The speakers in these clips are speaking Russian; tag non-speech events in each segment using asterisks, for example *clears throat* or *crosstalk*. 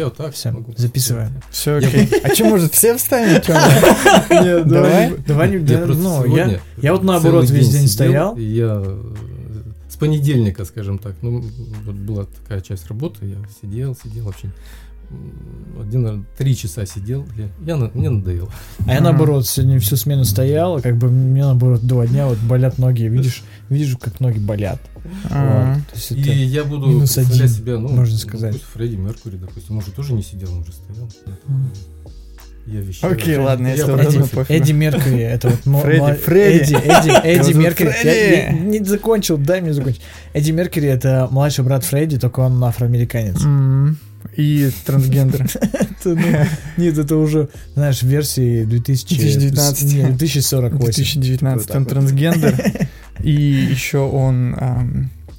Я вот так Все, могу. записываем. Все окей. А что, может, все встанем? *laughs* Давай. Давай, ну, я, я вот наоборот весь день стоял. Я э, с понедельника, скажем так, ну, вот была такая часть работы, я сидел, сидел вообще. Один, наверное, три часа сидел, я, мне надоело. А я наоборот сегодня всю смену стоял, как бы мне наоборот два дня вот болят ноги. Видишь, видишь, как ноги болят. А, Вот. И я буду минус представлять один, себя, ну, можно сказать. пусть Фредди Меркури, допустим, он же тоже не сидел, он же стоял. Я, вещаю. Окей, ладно, Я пофиг. Эдди Меркьюри, *laughs* это вот... Фредди, Фредди. Эдди, Эдди, *laughs* Эдди Меркьюри. Я не закончил, дай мне закончить. Эдди Меркьюри это младший брат Фредди, только он афроамериканец. И трансгендер. *laughs* Это, ну, нет, это уже, знаешь, версии 2000... 2019. Нет, В 2048. 2019 Вот он так вот. трансгендер. *laughs* И еще он...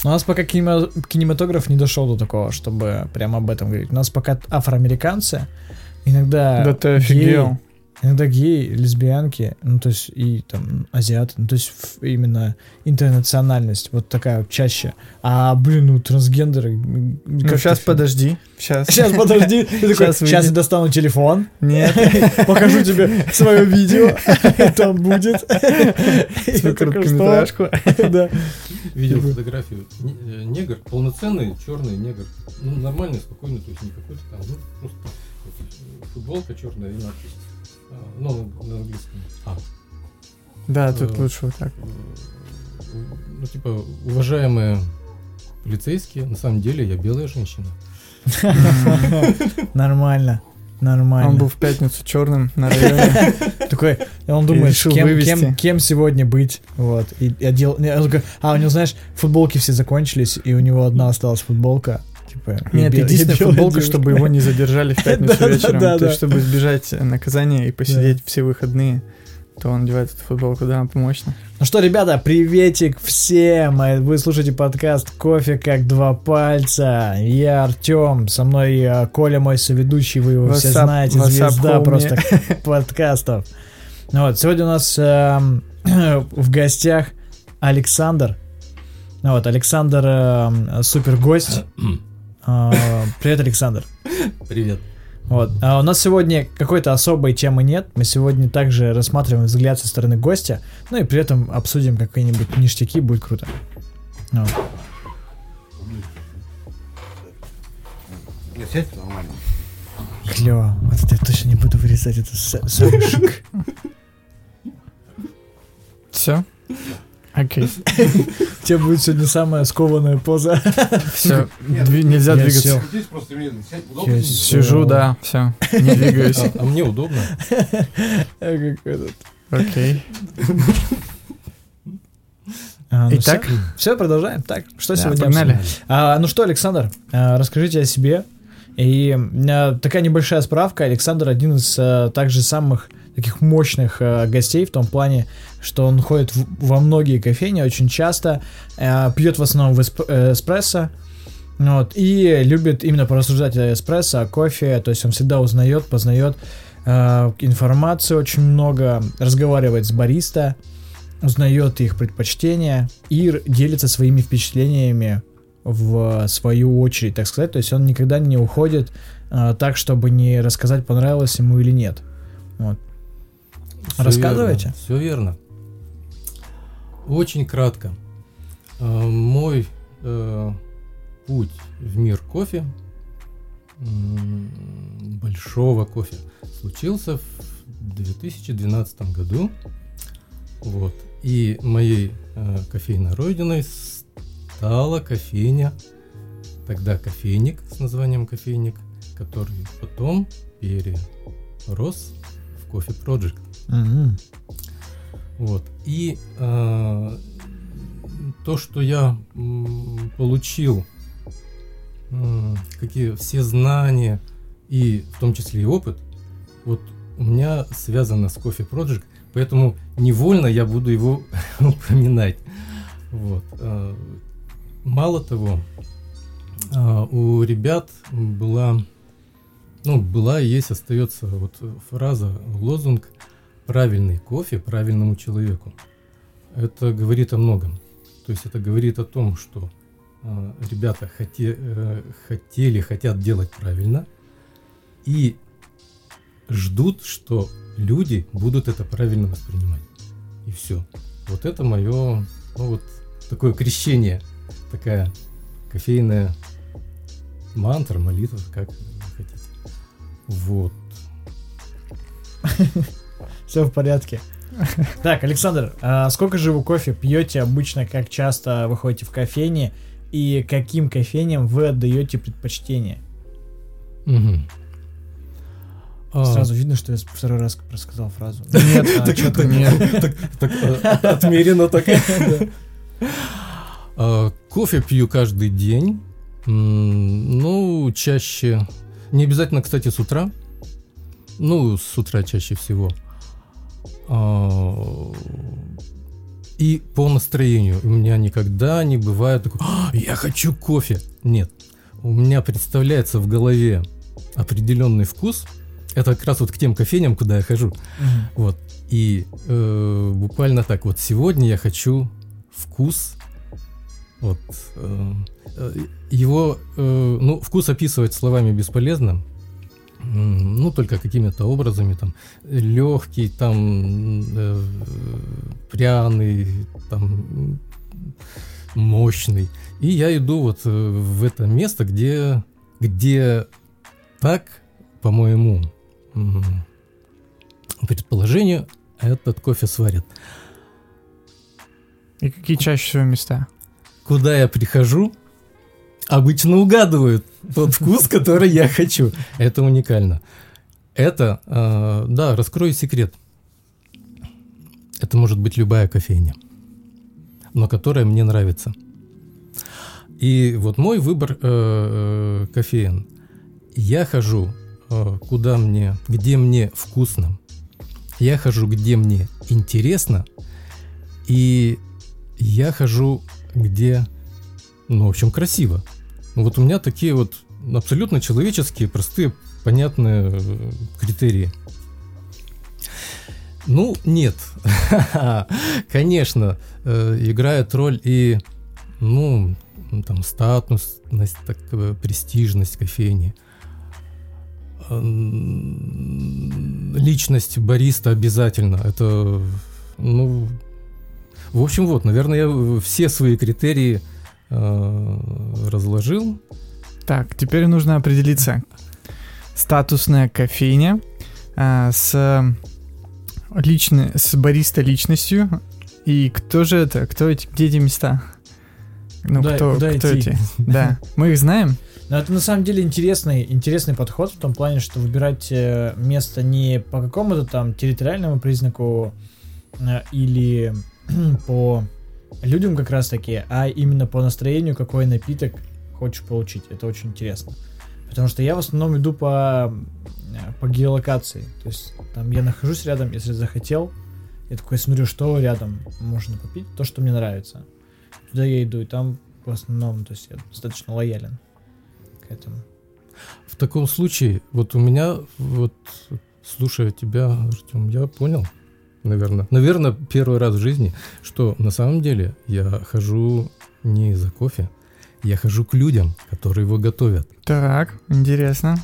У нас пока кинема- кинематограф не дошел до такого, чтобы прямо об этом говорить. У нас пока афроамериканцы, иногда Да ты офигел. Иногда геи, лесбиянки, ну то есть и там азиаты, ну то есть именно интернациональность вот такая вот чаще. А блин, ну трансгендеры. Ну, сейчас фи- подожди. Сейчас. Сейчас подожди, *laughs* Ты такой, Щас сейчас я достану телефон, Нет. *laughs* покажу тебе свое видео, *laughs* там будет. Свою короткометражку. Да. Видел фотографию. Э, Негр, полноценный черный негр. Ну, нормальный, спокойный, то есть не какой-то там, ну, просто футболка черная и надпись. Ну, на, английском. А, Да, тут Э, лучше вот так. э, ну, типа, уважаемые полицейские, на самом деле я белая женщина. *laughs* Нормально. Нормально. Он был в пятницу черным на районе. *laughs* Такой, и он думает, решил кем, вывести. кем, кем сегодня быть. Вот. И я делал. а, у него, знаешь, футболки все закончились, и у него одна осталась футболка. Типа, Нет, бел- единственная белая футболка, девушка. чтобы его не задержали в *laughs* пятницу вечером. То есть, чтобы избежать наказания и посидеть все выходные, то он одевает эту футболку, да, помощно. Ну что, ребята, приветик всем! Э, Вы слушаете подкаст «Кофе как два пальца». Я Артем, со мной э, Коля, мой соведущий, вы его все знаете, звезда homie? просто *laughs* подкастов. Ну Вот, сегодня у нас эм, *clears throat* в гостях Александр. Ну Вот, Александр эм, супер гость. *clears throat* Э, Привет, Александр. Привет. Вот. А у нас сегодня какой-то особой темы нет. Мы сегодня также рассматриваем взгляд со стороны гостя. Ну и при этом обсудим какие-нибудь ништяки, будет круто. Ну, Вот. Нет, сядь нормально. Клево. Вот это я точно не буду вырезать, это с- самый шик. Все? Окей. *laughs* У тебя будет сегодня самая скованная поза. Все. Нельзя двигаться. Сижу, да, все. Не двигаюсь. А, а мне удобно. *laughs* Окей. А, ну Итак, все, продолжаем. Так, что Да, сегодня погнали. А, ну что, Александр, а, расскажите о себе. И а, такая небольшая справка. Александр один из а, также самых таких мощных а, гостей в том плане, что он ходит в- во многие кофейни очень часто, а, пьет в основном в эсп- э, эспрессо, вот, и любит именно порассуждать о эспрессо, о кофе, то есть он всегда узнает, познает а, информации очень много, разговаривает с бариста, узнает их предпочтения и делится своими впечатлениями в свою очередь, так сказать. То есть он никогда не уходит а, так, чтобы не рассказать, понравилось ему или нет. Вот. Всё Рассказывайте. Все верно. Очень кратко. Э, Мой э, путь в мир кофе, большого кофе, случился в 2012 году. Вот. И моей э, кофейной родиной стала кофейня, тогда кофейник с названием кофейник, который потом перерос кофе Project. Мгм. Вот. И э, то, что я получил, м, какие все знания и в том числе и опыт, вот у меня связано с Coffee Project, поэтому невольно я буду его *laughs* упоминать. Вот. э, Мало того, э, у ребят была, ну, была и есть, остается вот фраза, лозунг правильный кофе правильному человеку. Это говорит о многом. То есть это говорит о том, что э, ребята хоте- э, хотели, хотят делать правильно и ждут, что люди будут это правильно воспринимать. И все. Вот это мое, ну вот такое крещение, такая кофейная мантра, молитва, как. Вот. *laughs* Все в порядке. Так, Александр, а сколько же вы кофе пьете обычно, как часто вы ходите в кофейне и каким кофейням вы отдаете предпочтение? А, Сразу видно, что я второй раз рассказал фразу. *laughs* Нет, а, Так, чё-то так, нет. так, так, э, отмеренно так. *laughs* А, Кофе пью каждый день. Ну, чаще. Не обязательно, кстати, с утра. Ну, с утра чаще всего. А, И по настроению. У меня никогда не бывает такого, «А, я хочу кофе. Нет. У меня представляется в голове определенный вкус. Это как раз вот к тем кофейням, куда я хожу. Вот. И э, буквально так вот сегодня я хочу вкус. Вот. э, э, его, э, ну, вкус описывать словами бесполезно. Ну, только какими-то образами, там, легкий, там, э, пряный, там, мощный. И я иду вот в это место, где, где так, по моему предположению, этот кофе сварят. И какие чаще всего места? Куда я прихожу, обычно угадывают тот вкус, который я хочу. Это уникально. Это, э, да, раскрою секрет. Это может быть любая кофейня, но которая мне нравится. И вот мой выбор э, э, кофеин. Я хожу, э, куда мне, где мне вкусно. Я хожу, где мне интересно. И я хожу, где, ну, в общем, красиво. Ну, Вот у меня такие вот абсолютно человеческие, простые, понятные э, критерии. Ну, нет. *laughs* Конечно, э, играет роль и, ну, там, статусность, так, э, престижность кофейни. Личность бариста обязательно. Это, ну, в общем, вот, наверное, я э, все свои критерии э, разложил. Так, теперь нужно определиться. Статусная кофейня а, с личной, с бариста личностью. И кто же это? Кто эти, где эти места? Ну, Куда- кто, куда кто идти? эти? Да. Мы их знаем? Но это на самом деле интересный, интересный подход в том плане, что выбирать э, место не по какому-то там территориальному признаку э, или *clears throat* по людям как раз таки, а именно по настроению, какой напиток хочешь получить. Это очень интересно. Потому что я в основном иду по, э, по геолокации. То есть там я нахожусь рядом, если захотел, я такой смотрю, что рядом можно попить, то, что мне нравится. Туда я иду, и там в основном, то есть я достаточно лоялен к этому. В таком случае, вот у меня, вот, слушая тебя, Артем, я понял, наверное, наверное, первый раз в жизни, что на самом деле я хожу не за кофе, я хожу к людям, которые его готовят. Так, интересно.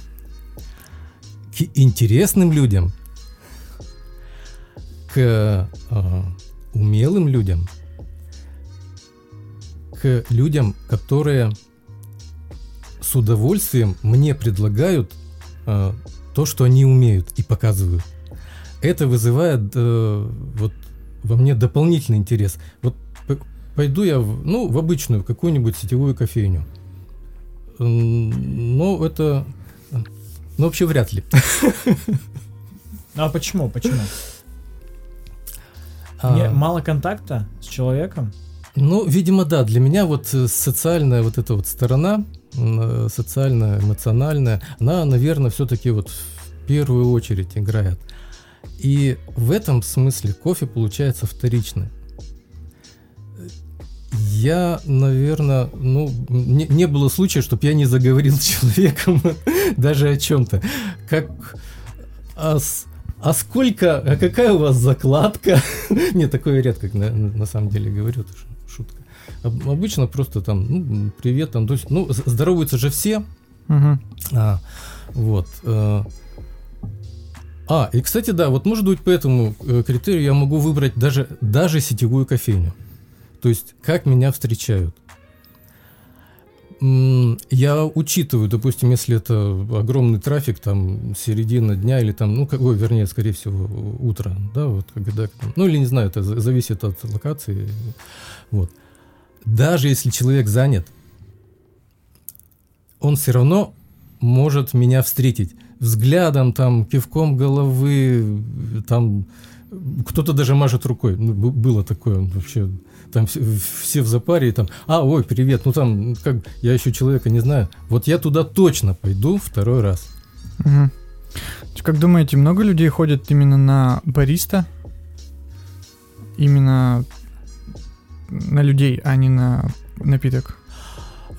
К интересным людям, к э, умелым людям, к людям, которые с удовольствием мне предлагают э, то, что они умеют и показывают. Это вызывает э, вот во мне дополнительный интерес. Вот пойду я в, ну, в обычную какую-нибудь сетевую кофейню. Ну, это... Ну, вообще вряд ли. А почему? Почему? А, мало контакта с человеком? Ну, видимо, да. Для меня вот э, социальная вот эта вот сторона, э, социальная, эмоциональная, она, наверное, все-таки вот в первую очередь играет. И в этом смысле кофе получается вторичный. Я, наверное, ну, не, не было случая, чтобы я не заговорил с человеком *laughs* даже о чем-то. Как, а, с- а сколько, а какая у вас закладка? *laughs* Не, такое редко на, на самом деле говорю, это шутка. об- обычно просто там, ну, привет, там, то есть, ну, здороваются же все, а, вот. э. А, и, кстати, да, вот может быть по этому э, критерию я могу выбрать даже, даже сетевую кофейню. То есть, как меня встречают. Я учитываю, допустим, если это огромный трафик, там, середина дня или там, ну, как, ой, вернее, скорее всего, утро, да, вот, когда, ну, или не знаю, это за- зависит от локации, вот. Даже если человек занят, он все равно может меня встретить взглядом, там, кивком головы, там, кто-то даже мажет рукой. Ну, было такое вообще. Там все, все в запаре, и там, а, ой, привет, ну там, как, я еще человека не знаю. Вот я туда точно пойду второй раз. Мгм. Как думаете, много людей ходят именно на бариста? Именно на людей, а не на напиток?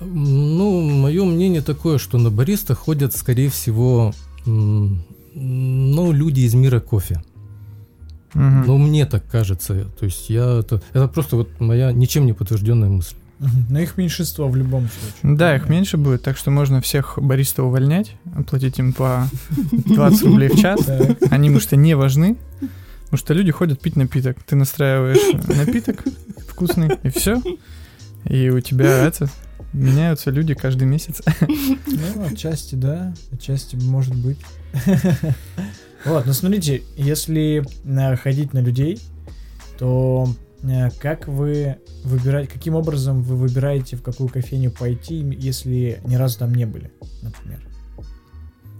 Ну, мое мнение такое, что на бариста ходят, скорее всего, ну, люди из мира кофе. Мгм. Ну, мне так кажется. То есть я это, это просто вот моя ничем не подтвержденная мысль. Мгм. Но их меньшинство в любом случае. Да, их меньше будет, так что можно всех бариста увольнять, платить им по 20 рублей в час. Они, может, и не важны, потому что люди ходят пить напиток. Ты настраиваешь напиток вкусный, и все. И у тебя это меняются люди каждый месяц. Ну, отчасти да, отчасти может быть. Вот, но смотрите, если э, ходить на людей, то э, как вы выбираете, каким образом вы выбираете, в какую кофейню пойти, если ни разу там не были, например?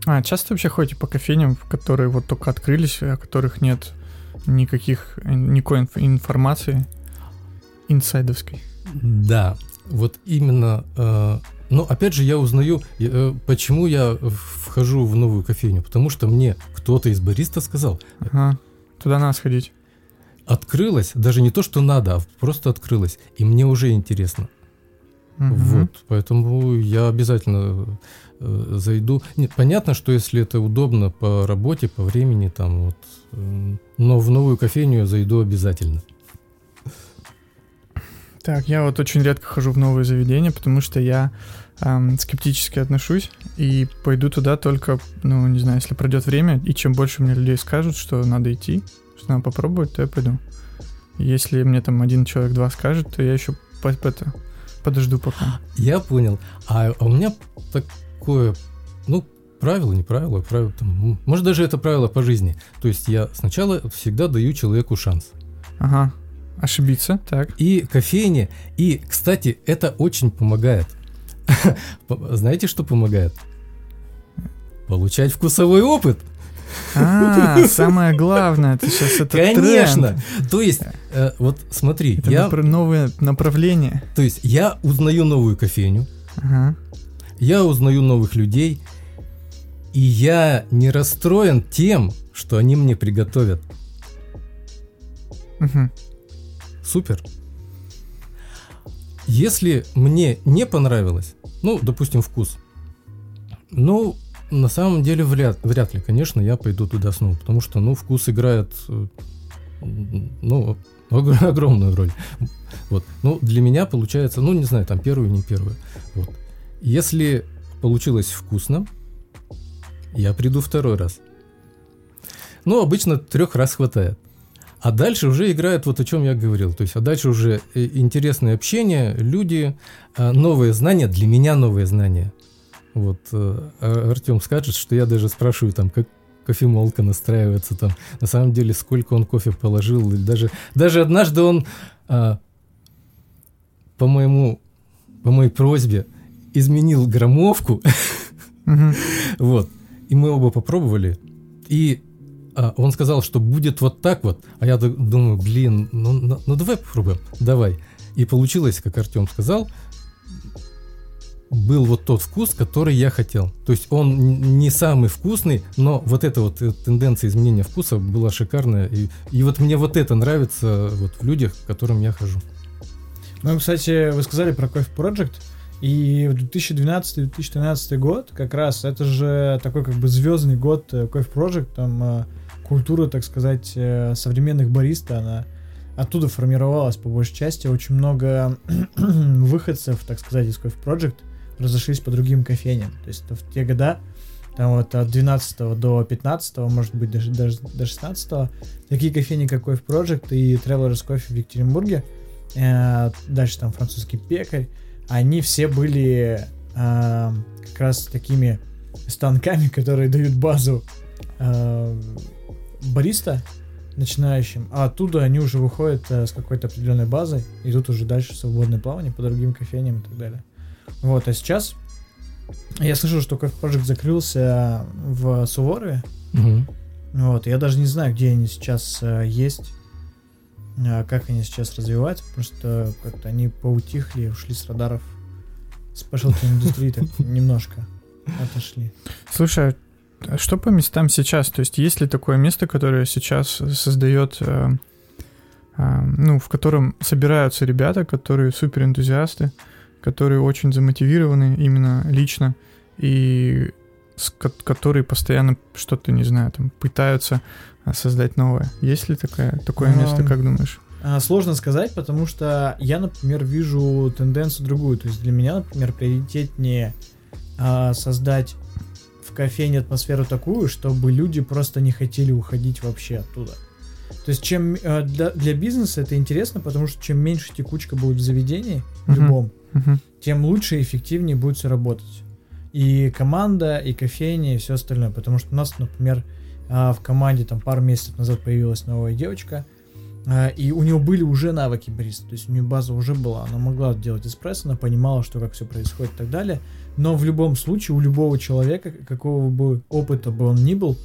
А, часто вообще ходите по кофейням, которые вот только открылись, о которых нет никаких, э, никакой инф- информации инсайдовской? Да, вот именно. э, но опять же я узнаю, э, почему я вхожу в новую кофейню, потому что мне кто-то из бариста сказал, Ага. Туда надо сходить. открылась, даже не то, что надо, а просто открылась, и мне уже интересно. Мгм. Вот, поэтому я обязательно э, зайду. Нет, понятно, что если это удобно по работе, по времени, там вот, э, но в новую кофейню я зайду обязательно. Так, я вот очень редко хожу в новые заведения, потому что я эм, скептически отношусь и пойду туда только, ну, не знаю, если пройдет время, и чем больше мне людей скажут, что надо идти, что надо попробовать, то я пойду. Если мне там один человек, два скажет, то я еще по- это, подожду пока. Я понял. А, а у меня такое, ну, правило, не правило, правило, там, может даже это правило по жизни. То есть я сначала всегда даю человеку шанс. Ага. Ошибиться, так. И кофейне, и, кстати, это очень помогает. *laughs* По- Знаете, что помогает? Получать вкусовой опыт. А, *laughs* самое главное, это сейчас это Конечно. тренд. То есть, э, вот смотри, Это я, напр- новое направление. то есть я узнаю новую кофейню, Ага. я узнаю новых людей, и я не расстроен тем, что они мне приготовят. Мгм. Супер. Если мне не понравилось, ну, допустим, вкус, ну, на самом деле вряд, вряд ли, конечно, я пойду туда снова, потому что, ну, вкус играет, э, ну, ог- *laughs* огромную роль. Вот. Ну, для меня получается, ну, не знаю, там первую, не первую. Вот. Если получилось вкусно, я приду второй раз. Ну, обычно трех раз хватает. А дальше уже играет вот о чем я говорил. То есть, а дальше уже э, интересное общение, люди, а, новые знания, для меня новые знания. Вот э, А- Артем скажет, что я даже спрашиваю там, как кофемолка настраивается там, на самом деле, сколько он кофе положил. или Даже, даже однажды он по моему, по моей просьбе изменил граммовку, Мгм. *laughs* вот. И мы оба попробовали. И он сказал, что будет вот так вот. А я думаю, блин, ну, ну, ну давай попробуем. Давай. И получилось, как Артем сказал, был вот тот вкус, который я хотел. То есть он не самый вкусный, но вот эта вот э, тенденция изменения вкуса была шикарная. И, и вот мне вот это нравится вот в людях, к которым я хожу. Ну, кстати, вы сказали про Coffee Project, и в 2012-2013 год как раз это же такой как бы звездный год э, Coffee Project, там э, культура, так сказать, э, современных бариста, она оттуда формировалось по большей части очень много *clears throat* выходцев, так сказать, из Coffee Project разошлись по другим кофейням. То есть в те года, там вот от 12 до 15, может быть, даже, даже до 16, такие кофейни, как Coffee Project и Travelers Coffee в Екатеринбурге, э, дальше там французский пекарь, они все были э, как раз такими станками, *laughs* которые дают базу э, бариста начинающим, а оттуда они уже выходят э, с какой-то определенной базой, и тут уже дальше свободное плавание по другим кофейням и так далее. Вот, а сейчас я слышал, что Coffee Project закрылся в Суворове. Мгм. Вот, я даже не знаю, где они сейчас э, есть, э, как они сейчас развиваются, потому что как-то они поутихли, ушли с радаров спешлти индустрии так немножко отошли. Слушай, что по местам сейчас? То есть есть ли такое место, которое сейчас создает, э, э, ну, в котором собираются ребята, которые супер энтузиасты, которые очень замотивированы именно лично и с ко- которые постоянно что-то, не знаю, там пытаются а, создать новое. Есть ли такое, такое место, как думаешь? А, Сложно сказать, потому что я, например, вижу тенденцию другую. То есть для меня, например, приоритетнее а, создать кофейне атмосферу такую, чтобы люди просто не хотели уходить вообще оттуда. То есть чем э, для, для бизнеса это интересно, потому что чем меньше текучка будет в заведении, в любом, тем лучше и эффективнее будет все работать. И команда, и кофейня, и все остальное. Потому что у нас, например, а, в команде там пару месяцев назад появилась новая девочка, а, и у нее были уже навыки бариста, то есть у нее база уже была, она могла делать эспрессо, она понимала, что как все происходит и так далее. Но в любом случае у любого человека, какого бы опыта бы он ни был,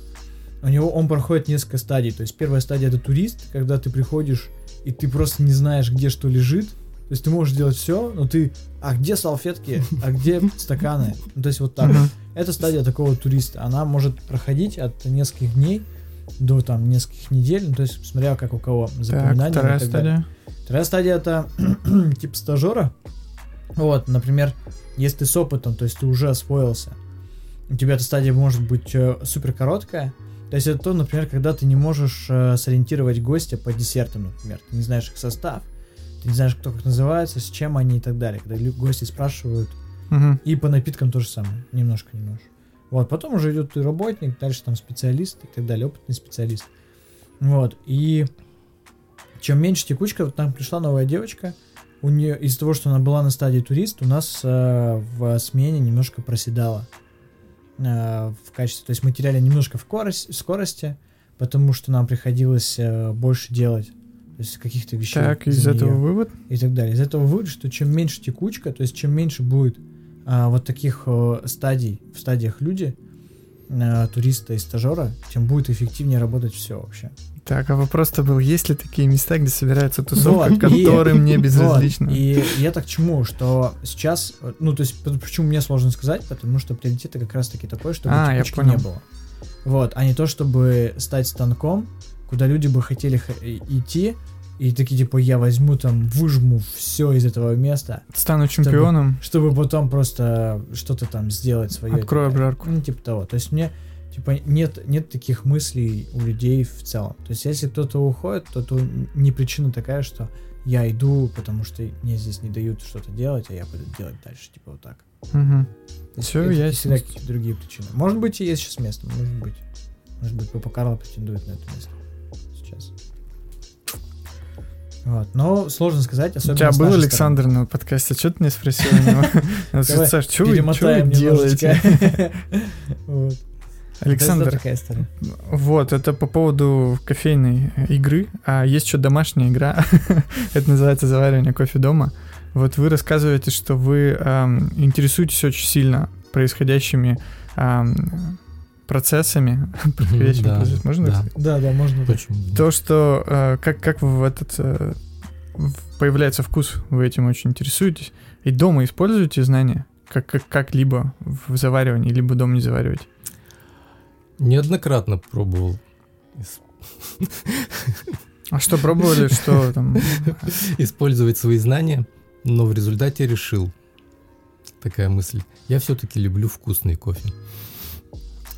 у него он проходит несколько стадий. То есть первая стадия это турист, когда ты приходишь и ты просто не знаешь, где что лежит. То есть ты можешь делать все, но ты, а где салфетки, а где стаканы? Ну, то есть вот так. Это стадия такого туриста. Она может проходить от нескольких дней до там нескольких недель, ну, то есть смотря как у кого Так, запоминание. вторая так далее. стадия. Вторая стадия это *clears throat* типа стажера. Вот, например, если ты с опытом, то есть ты уже освоился, у тебя эта стадия может быть э, супер короткая. То есть это то, например, когда ты не можешь э, сориентировать гостя по десертам, например. Ты не знаешь их состав, ты не знаешь, кто как называется, с чем они и так далее. Когда гости спрашивают, Мгм. и по напиткам то же самое. Немножко, немножко. Вот, потом уже идет и работник, дальше там специалист и так далее, опытный специалист. Вот, и чем меньше текучка, вот нам пришла новая девочка, у нее из-за того, что она была на стадии турист, у нас э, в смене немножко проседала э, в качестве, то есть мы теряли немножко в скорости, скорости потому что нам приходилось э, больше делать, то есть каких-то вещей. Так, из этого вывод? и так далее. Из этого вывод, что чем меньше текучка, то есть чем меньше будет а, вот таких э, стадий, в стадиях люди, а, туриста и стажера, тем будет эффективнее работать все вообще. Так, а вопрос-то был, есть ли такие места, где собирается тусовка, Вот, и- которым *laughs* не безразлично? Вот, И я так к чему, что сейчас, э, ну то есть почему мне сложно сказать, потому что приоритет как раз таки такой, чтобы А, текучки не было. Вот, а не то, чтобы стать станком, куда люди бы хотели и- идти, и такие типа я возьму там, выжму все из этого места, Стану чемпионом, чтобы потом просто что-то там сделать свое. открою обжарку. Ну, типа того. То есть мне, типа, нет, нет таких мыслей у людей в целом. То есть если кто-то уходит, то, то не причина такая, что я иду, потому что мне здесь не дают что-то делать, а я пойду делать дальше, типа вот так. То есть это ясно. всегда какие-то другие причины. Может быть, и есть сейчас место, может быть. Может быть, Папа Карло претендует на это место Вот. Но сложно сказать, У особенно тебя с был Александр на подкасте, что ты не спросил у него? *laughs* *laughs* Саш, что вы делаете? *laughs* Вот. Александр, вот, это по поводу кофейной игры, а есть еще домашняя игра, это называется заваривание кофе дома. Вот вы рассказываете, что вы ам, интересуетесь очень сильно происходящими ам, процессами, *laughs* происходящими да, процессами, можно да. Да, да, можно. Почему? То, что э, как, как в этот э, появляется вкус, вы этим очень интересуетесь. И дома используете знания как, как, как-либо в заваривании, либо дома не завариваете. Неоднократно пробовал А что пробовали, что там? *laughs* использовать свои знания, но в результате решил такая мысль. Я все-таки люблю вкусный кофе.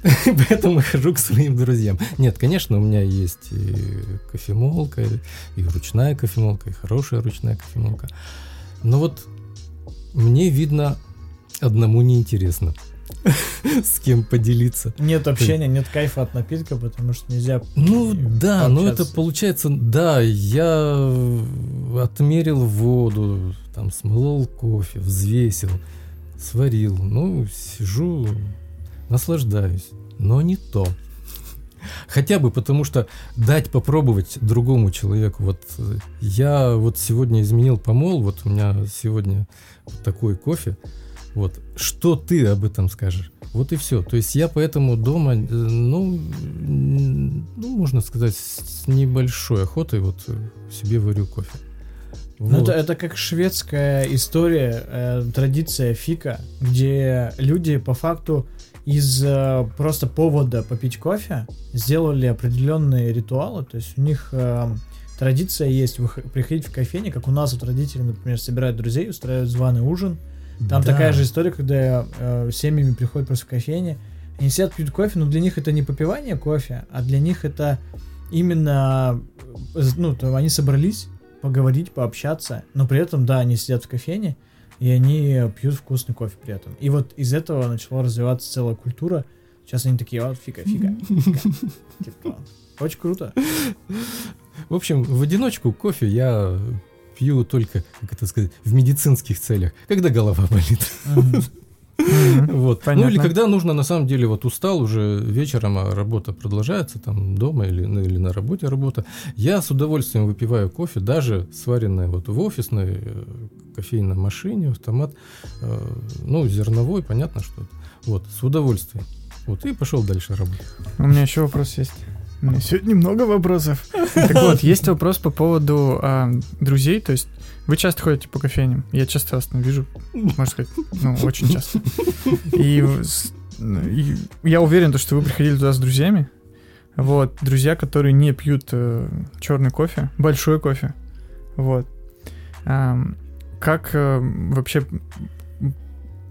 *laughs* Поэтому хожу к своим друзьям. Нет, конечно, у меня есть и кофемолка, и ручная кофемолка, и хорошая ручная кофемолка. Но вот мне видно одному неинтересно *laughs* с кем поделиться. Нет общения, нет кайфа от напитка, потому что нельзя Ну да, но это получается, да, я отмерил воду, там смолол кофе, взвесил, сварил, ну сижу, наслаждаюсь, но не то. Хотя бы потому, что дать попробовать другому человеку. Вот э, я вот сегодня изменил помол, вот у меня сегодня вот такой кофе. Вот что ты об этом скажешь? Вот и все. То есть я поэтому дома, э, ну, ну можно сказать, с небольшой охотой вот э, себе варю кофе. Ну, Вот. это, это как шведская история, э, традиция фика, где люди по факту из э, просто повода попить кофе сделали определенные ритуалы. То есть у них э, традиция есть приходить в кофейне, как у нас вот родители, например, собирают друзей, устраивают званый ужин. Там Да. такая же история, когда э, семьями приходят просто в кофейне, они сидят, пьют кофе, но для них это не попивание кофе, а для них это именно, э, ну, то они собрались поговорить, пообщаться, но при этом, да, они сидят в кофейне, и они пьют вкусный кофе при этом. И вот из этого начала развиваться целая культура. Сейчас они такие, вот, фига, фига, фига». Типа, очень круто. В общем, в одиночку кофе я пью только, как это сказать, в медицинских целях, когда голова болит. Мгм. *laughs* Вот. Ну или когда нужно, на самом деле, вот устал уже вечером, а работа продолжается, там дома или, ну, или на работе работа, я с удовольствием выпиваю кофе, даже сваренное вот в офисной э, кофейной машине, автомат, э, ну, зерновой, понятно, что это. Вот, с удовольствием. Вот, и пошел дальше работать. У меня еще вопрос есть. У меня сегодня много вопросов. Так вот, есть вопрос по поводу а, друзей. То есть вы часто ходите по кофейням. Я часто вас там вижу, можно сказать, ну, очень часто. И, и я уверен, то, что вы приходили туда с друзьями. Вот, друзья, которые не пьют черный кофе, большой кофе. Вот. Ам, как э, вообще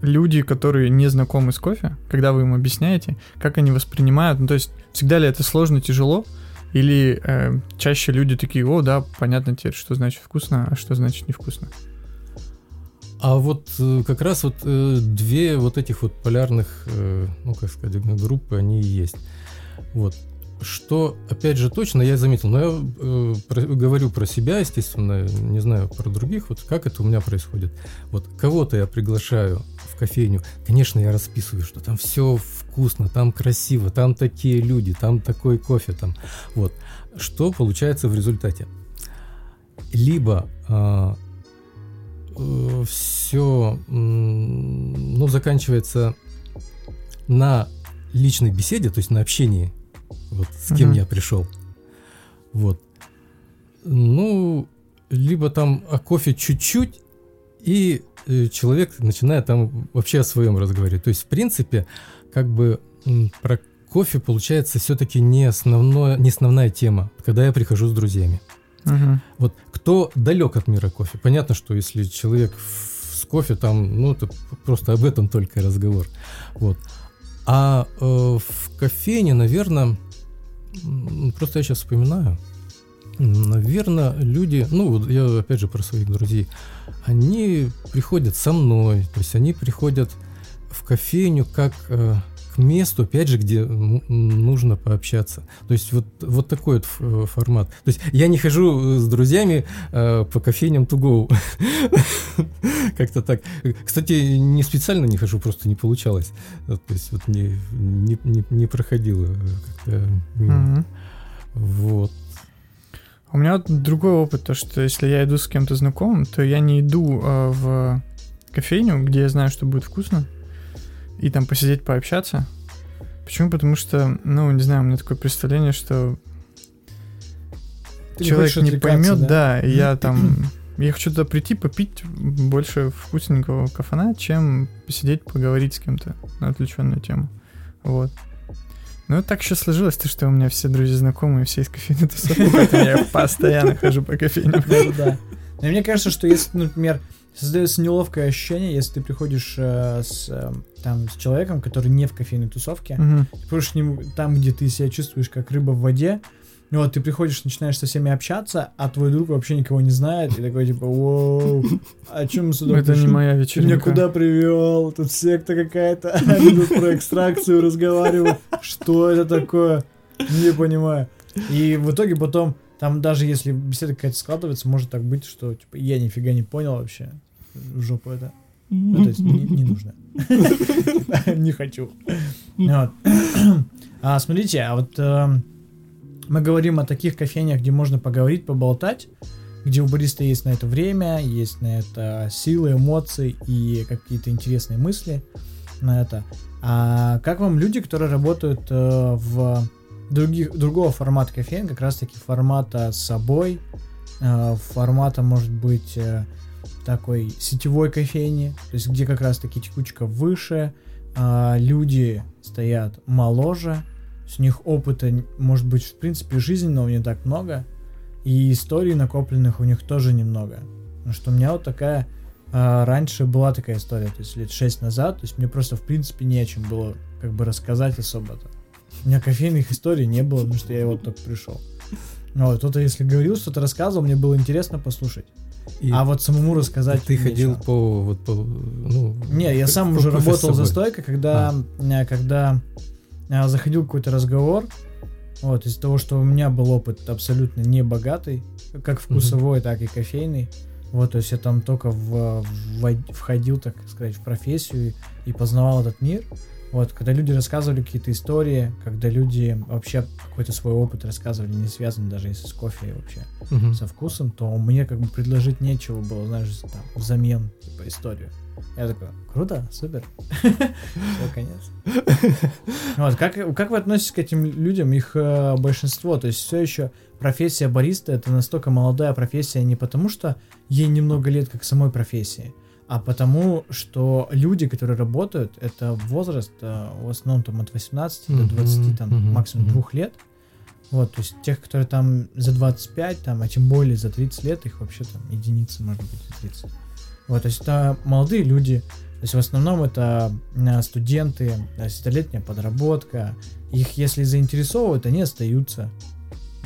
люди, которые не знакомы с кофе, когда вы им объясняете, как они воспринимают, ну то есть всегда ли это сложно, тяжело, или э, чаще люди такие, о, да, понятно теперь, что значит вкусно, а что значит невкусно. А вот э, как раз вот э, две вот этих вот полярных, э, ну как сказать, группы, они и есть. Вот. Что, опять же, точно я заметил, но я э, про- говорю про себя, естественно, не знаю про других, вот как это у меня происходит. Вот кого-то я приглашаю в кофейню, конечно, я расписываю, что там все вкусно, там красиво, там такие люди, там такой кофе, там, вот. Что получается в результате? Либо все, ну, заканчивается на личной беседе, то есть на общении, вот с кем Мгм. я пришел. Вот. Ну, либо там о кофе чуть-чуть, и э, человек начинает там вообще о своем разговаривать. То есть, в принципе, как бы про кофе получается все-таки не, основное, не основная тема, когда я прихожу с друзьями. Мгм. Вот кто далек от мира кофе, понятно, что если человек с кофе, там, ну, это просто об этом только разговор. Вот. А э, в кофейне, наверное, просто я сейчас вспоминаю, наверное, люди, ну, вот я опять же про своих друзей, они приходят со мной, то есть они приходят в кофейню как э, к месту, опять же, где м, нужно пообщаться. То есть вот, вот такой вот э, формат. То есть я не хожу э, с друзьями э, по кофейням to go. *laughs* Как-то так. Кстати, не специально не хожу, просто не получалось. Вот, То есть вот не, не, не- не проходило э, как-то мимо. Мгм. Вот. У меня вот другой опыт, то что если я иду с кем-то знакомым, то я не иду э, в кофейню, где я знаю, что будет вкусно, и там посидеть, пообщаться. Почему? Потому что, ну, не знаю, у меня такое представление, что Ты человек не поймет, да? да, и я там... Я хочу туда прийти, попить больше вкусненького кафана, чем посидеть, поговорить с кем-то на отвлеченную тему. Вот. Ну, так еще сложилось, то, что у меня все друзья знакомые, все из кофейной тусовки, *laughs* поэтому я постоянно хожу по кофейням. Да-да-да. Но мне кажется, что если, например, создается неловкое ощущение, если ты приходишь э, с, э, там, с человеком, который не в кофейной тусовке, Мгм. ты приходишь к нему там, где ты себя чувствуешь как рыба в воде, ну вот ты приходишь, начинаешь со всеми общаться, а твой друг вообще никого не знает, и такой типа, воу, а чем мы сюда Это не пришли? моя Ты меня вечеринка. куда привел? Тут секта какая-то. *laughs* Они тут про экстракцию разговаривают. Что это такое? Не понимаю. И в итоге потом, там даже если беседа какая-то складывается, может так быть, что типа я нифига не понял вообще. Жопу это. Ну, то есть не, не нужно. *laughs* Не хочу. Вот. *clears throat* А смотрите, а вот эм, мы говорим о таких кофейнях, где можно поговорить, поболтать, где у бариста есть на это время, есть на это силы, эмоции и какие-то интересные мысли на это. А как вам люди, которые работают э, в других, другого формата кофеин, как раз таки формата с собой, э, формата, может быть, э, такой сетевой кофейни, то есть где как раз таки текучка выше, а, люди стоят моложе, с них опыта, может быть, в принципе, жизненного не так много, и историй накопленных у них тоже немного. Потому что у меня вот такая а, раньше была такая история, то есть лет 6 назад, то есть мне просто в принципе не о чем было как бы рассказать особо-то. У меня кофейных историй не было, потому что я вот только пришел. Вот, кто-то если говорил, что-то рассказывал, мне было интересно послушать. И а вот самому рассказать ты ходил нечего. по, вот, по, ну... Не, я сам уже работал за стойкой, когда, э, когда э, заходил какой-то разговор, вот, из-за того, что у меня был опыт абсолютно не богатый, как вкусовой, так и кофейный. Вот, то есть я там только в, в- входил, так сказать, в профессию и, и познавал этот мир. Вот, когда люди рассказывали какие-то истории, когда люди вообще какой-то свой опыт рассказывали, не связанный даже если с кофе вообще, Мгм. со вкусом, то мне как бы предложить нечего было, знаешь, там, взамен, типа, историю. Я такой, круто, супер. *laughs* Все, конец. Вот, как, как вы относитесь к этим людям? Их э, большинство, то есть все еще профессия бариста это настолько молодая профессия не потому, что ей немного лет, как самой профессии, а потому, что люди, которые работают, это возраст э, в основном там от 18 до Мгм, 20, там максимум мгм. двух лет. Вот, то есть тех, которые там за 25, там, а тем более за 30 лет, их вообще там единицы, может быть, и 30. Вот, то есть это молодые люди, то есть в основном это э, студенты, то есть это летняя подработка. Их, если заинтересовывают, они остаются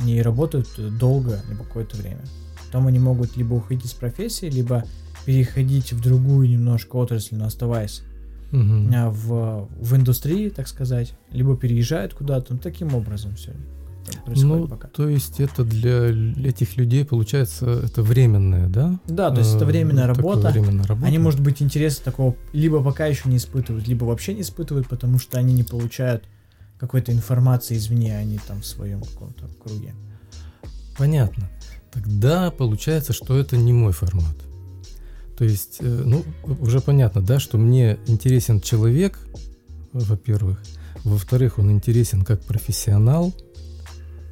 и работают долго, либо какое-то время. Потом они могут либо уходить из профессии, либо переходить в другую немножко отрасль, но оставаясь а, в, в индустрии, так сказать, либо переезжают куда-то, ну, таким образом все происходит Ну, пока. то есть это для этих людей, получается, это временное, да? Да, то есть это Э, временная работа. временная работа. Они, может быть, интереса такого либо пока еще не испытывают, либо вообще не испытывают, потому что они не получают какой-то информации извне, они там в своем каком-то круге. Понятно. Тогда получается, что это не мой формат. То есть, э, ну, уже понятно, да, что мне интересен человек, во-первых. Во-вторых, он интересен как профессионал.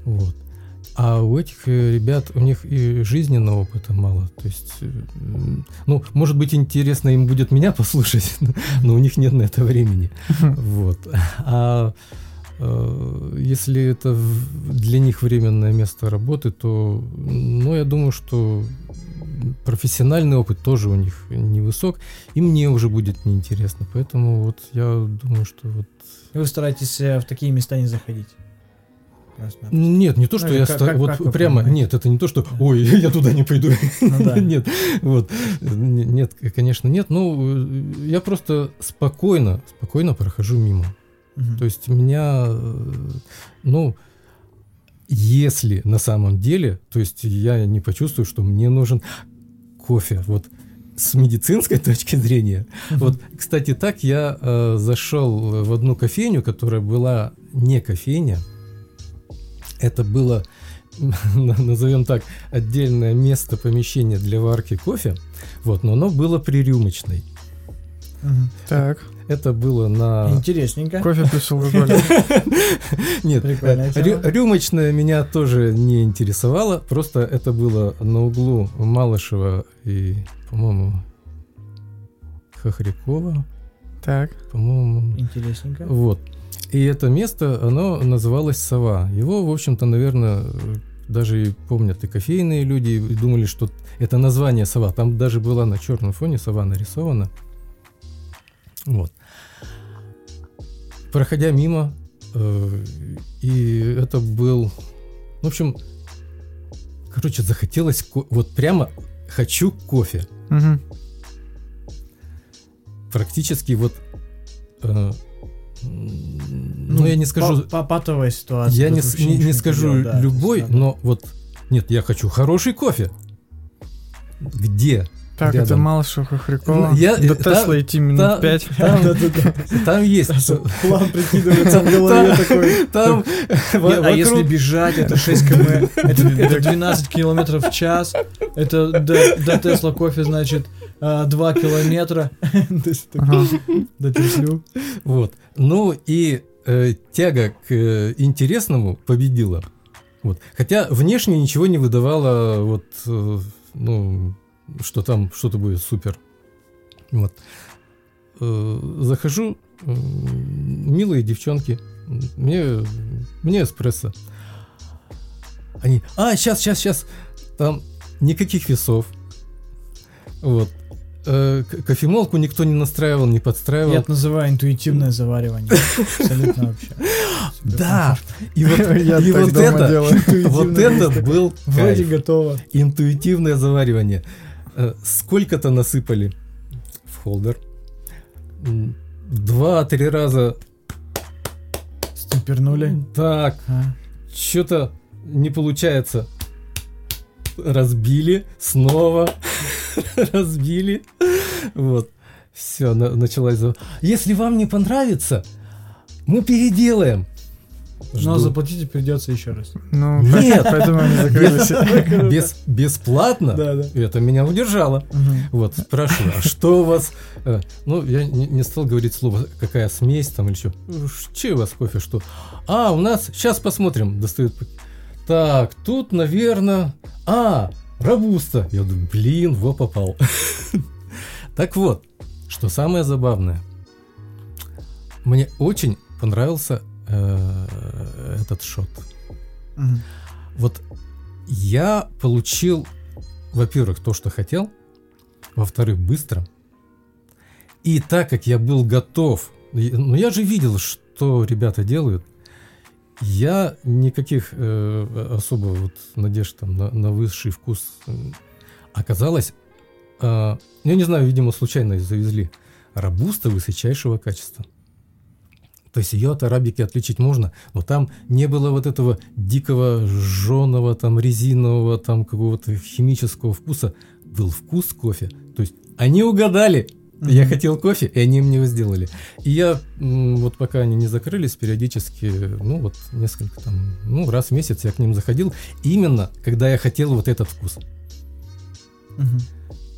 Вот. А у этих э, ребят, у них и жизненного опыта мало. То есть, э, ну, может быть, интересно им будет меня *laughs* послушать, но у них нет на это времени. Вот. А э, если это для них временное место работы, то, ну, я думаю, что профессиональный опыт тоже у них невысок, и мне уже будет неинтересно. Поэтому вот я думаю, что вот... Вы стараетесь в такие места не заходить. Просто. Нет, не то, Ну, что или я... как- ста- как- вот как прямо... Нет, это не то, что... Ой, *laughs* я туда не пойду. Ну да. *laughs* Нет, вот. Нет, конечно, нет. Ну, э, я просто спокойно, спокойно прохожу мимо. То есть меня, э, ну, если на самом деле, то есть я не почувствую, что мне нужен кофе, вот с медицинской *laughs* точки зрения. Вот, кстати, так я э, зашел в одну кофейню, которая была не кофейня. Это было, *laughs* назовем так, отдельное место помещения для варки кофе. Вот, но оно было при рюмочной. Так, Это было на... Интересненько. кофе плюс *laughs* алкоголь. Нет, Прикольная э, тема. рю- рюмочная меня тоже не интересовала. Просто это было на углу Малышева и, по-моему, Хохрякова, Так, по-моему. Интересненько. Вот. И это место, оно называлось «Сова». Его, в общем-то, наверное, даже и помнят и кофейные люди, и думали, что это название сова. Там даже была на черном фоне сова нарисована. Вот. Проходя мимо, э, и это был, в общем, короче, захотелось, ко- вот прямо хочу кофе. Мгм. Практически вот, э, ну, я не скажу, па- Патовая ситуация. я не, не- не скажу поделать, да, любой, надо- но вот, нет, я хочу хороший кофе. Где? Так, это Рядом. мало что хохрякова. Ну, я- До та- Тесла идти минут та- пять. Там, Да-да-да. там есть, План прикидывается в голове такой. там А если бежать, это 6 км, это, это 12 километров в час, это до, Тесла кофе, значит, 2 километра. *laughs* То есть так, Ага. До Теслю. Вот. Ну и э, тяга к э, интересному победила. Вот. Хотя внешне ничего не выдавало, вот, э, ну, что там что-то будет супер. Вот. Э, захожу, э, милые девчонки, мне, мне эспрессо. Они, а, сейчас, сейчас, сейчас, там никаких весов. Вот. Э, кофемолку никто не настраивал, не подстраивал. Я это называю интуитивное заваривание. *laughs* Абсолютно вообще. Да, и вот, *laughs* и это, *laughs* вот это был Вроде готово. интуитивное заваривание. Э, Сколько-то насыпали в холдер. Два-три раза Стемпернули. так, А. что-то не получается. Разбили, снова *laughs* разбили. Вот. Все, началась. за- Если вам не понравится, мы переделаем. Но Жду. заплатите придется еще раз. Ну, Нет. *laughs* поэтому они закрылись. *laughs* Без, бесплатно. Да, да. Это меня удержало. Вот, спрашиваю, а что у вас... э, Ну, я не, не стал говорить слово, какая смесь там или что. Че у вас кофе, что? А, у нас, сейчас посмотрим, достают. Так, тут, наверное... А, робуста. Я думаю, блин, во попал. *laughs* Так вот, что самое забавное. Мне очень понравился э, этот шот. Вот я получил, во-первых, то, что хотел, во-вторых, быстро. И так как я был готов, ну я же видел, что ребята делают, я никаких э, особо вот надежд там на, на высший вкус оказалось, э, я не знаю, видимо, случайно завезли рабуста высочайшего качества. То есть ее от арабики отличить можно, но там не было вот этого дикого жженого, там резинового, там какого-то химического вкуса. Был вкус кофе. То есть они угадали. Я хотел кофе, и они мне его сделали. И я, вот пока они не закрылись, периодически, ну вот несколько там, ну раз в месяц я к ним заходил, именно когда я хотел вот этот вкус.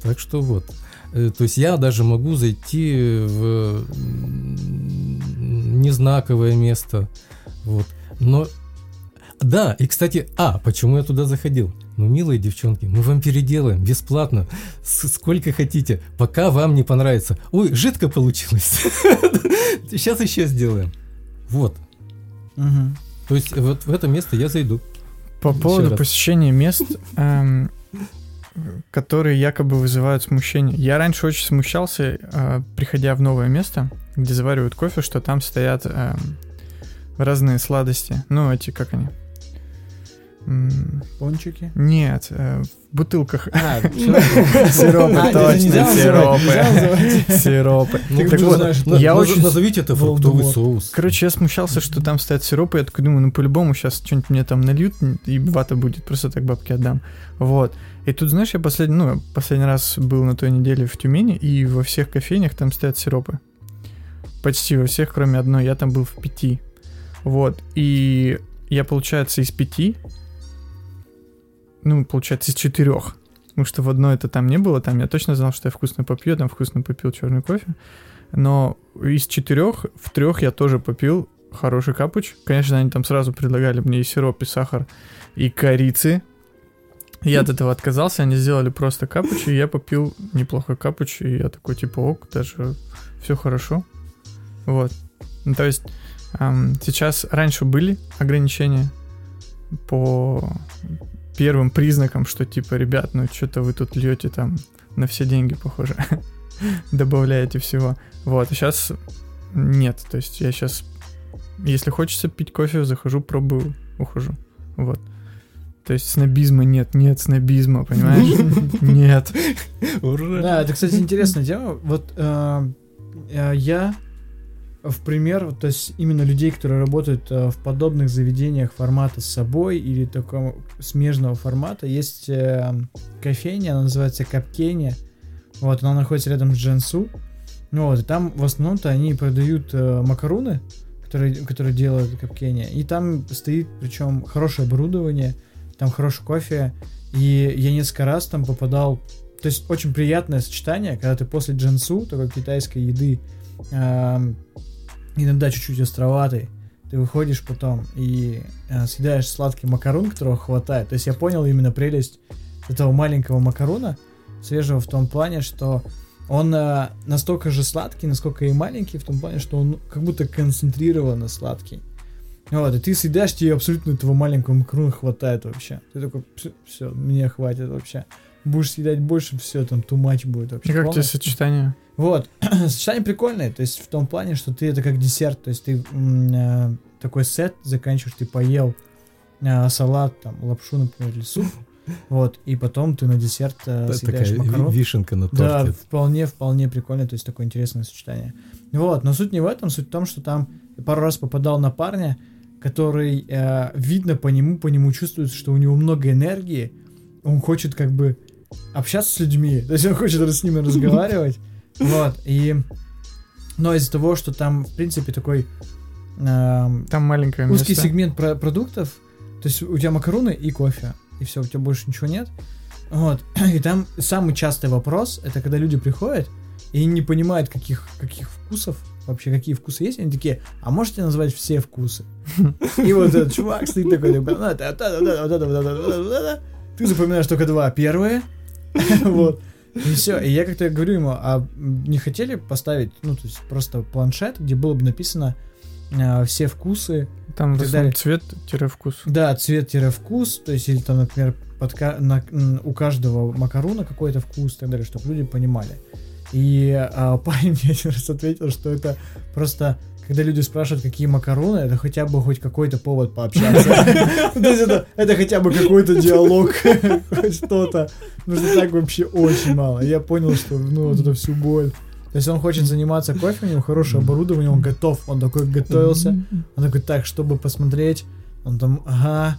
Так что вот. Э, То есть я даже могу зайти в незнаковое место. Вот. Но да, и кстати, а, почему я туда заходил? Ну, милые девчонки, мы вам переделаем бесплатно, сколько хотите, пока вам не понравится. Ой, жидко получилось. *laughs* Сейчас еще сделаем. Вот. То есть вот в это место я зайду. По поводу посещения мест, эм, которые якобы вызывают смущение. Я раньше очень смущался, э, приходя в новое место, где заваривают кофе, что там стоят эм, разные сладости. Ну, эти, как они? Пончики. Нет, э, в бутылках. А, *laughs* Сиропы, А, точно, сиропы. Сиропы. Ну, Так вот, я очень- Назовите это фруктовый соус. Короче, я смущался, что там стоят сиропы, я такой думаю, ну по-любому сейчас что-нибудь мне там нальют, и вата будет, просто так бабки отдам. Вот. И тут, знаешь, я последний, ну, последний раз был на той неделе в Тюмени, и во всех кофейнях там стоят сиропы. Почти во всех, кроме одной. Я там был в пяти. Вот. И я, получается, из пяти, ну, получается, из четырех. Потому что в одной это там не было, там я точно знал, что я вкусно попью, я там вкусно попил черный кофе. Но из четырех, в трех я тоже попил хороший капуч. Конечно, они там сразу предлагали мне и сироп, и сахар, и корицы. Я от этого отказался, они сделали просто капуч, и я попил неплохо капуч, и я такой, типа, ок, даже все хорошо. Вот. Ну, то есть, ам, сейчас, раньше были ограничения, по первым признакам, что типа, ребят, ну что-то вы тут льете там на все деньги, похоже, *laughs* добавляете всего. Вот, а сейчас нет, то есть я сейчас, если хочется пить кофе, захожу, пробую, ухожу. Вот. То есть снобизма нет, нет снобизма, понимаешь? *laughs* Нет. Ура! Да, это, кстати, интересная тема. Вот э, э, я в пример, то есть именно людей, которые работают э, в подобных заведениях формата с собой или такого смежного формата, есть э, кофейня, она называется Капкения. Вот, она находится рядом с Дженсу. Ну вот, и там в основном-то они продают э, макаруны, которые, которые делают Капкения. И там стоит, причем, хорошее оборудование, там хороший кофе. И я несколько раз там попадал... То есть очень приятное сочетание, когда ты после джинсу, такой китайской еды, эм, иногда чуть-чуть островатый, ты выходишь потом и э, съедаешь сладкий макарон, которого хватает. То есть я понял именно прелесть этого маленького макаруна, свежего в том плане, что он э, настолько же сладкий, насколько и маленький, в том плане, что он как будто концентрированно сладкий. Вот, и ты съедаешь, тебе абсолютно этого маленького макаруна хватает вообще. Ты такой, все, мне хватит вообще. Будешь съедать больше, все, там, much будет вообще. И как тебе сочетание? Вот, *clears throat* сочетание прикольное, то есть в том плане, что ты это как десерт, то есть ты э, такой сет заканчиваешь, ты поел э, салат, там, лапшу, например, или суп, *laughs* вот, и потом ты на десерт э, съедаешь такая макарон. вишенка на Да, торте. вполне, вполне прикольно, то есть такое интересное сочетание. Вот, но суть не в этом, суть в том, что там пару раз попадал на парня, который, э, видно по нему, по нему чувствуется, что у него много энергии, он хочет как бы общаться с людьми, *laughs* то есть он хочет с ними разговаривать, вот, и... Но из-за того, что там, в принципе, такой эм, Там маленькое узкий место. сегмент про- продуктов, то есть у тебя макароны и кофе, и все, у тебя больше ничего нет. Вот. И там самый частый вопрос, это когда люди приходят и не понимают, каких, каких вкусов, вообще какие вкусы есть, они такие, а можете назвать все вкусы? И вот этот чувак стоит такой, «Ну, это вот это, вот это, вот это, вот это, вот это, вот это». ты запоминаешь только два. Первые, вот, и все. И я как-то говорю ему, а не хотели поставить, ну, то есть просто планшет, где было бы написано а, все вкусы, Там далее. цвет-вкус. да, цвет-вкус, то есть, или там, например, под ка- на- у каждого макаруна какой-то вкус и так далее, чтобы люди понимали. И а, парень *laughs* мне один раз ответил, что это просто когда люди спрашивают, какие макароны, это хотя бы хоть какой-то повод пообщаться. *laughs* То есть это, хотя бы какой-то диалог, *laughs* хоть что-то. Потому что так вообще очень мало. Я понял, что ну вот это всю боль. То есть он хочет заниматься кофе, у него хорошее оборудование, он готов, он такой готовился. Он такой, так, чтобы посмотреть, он там, ага,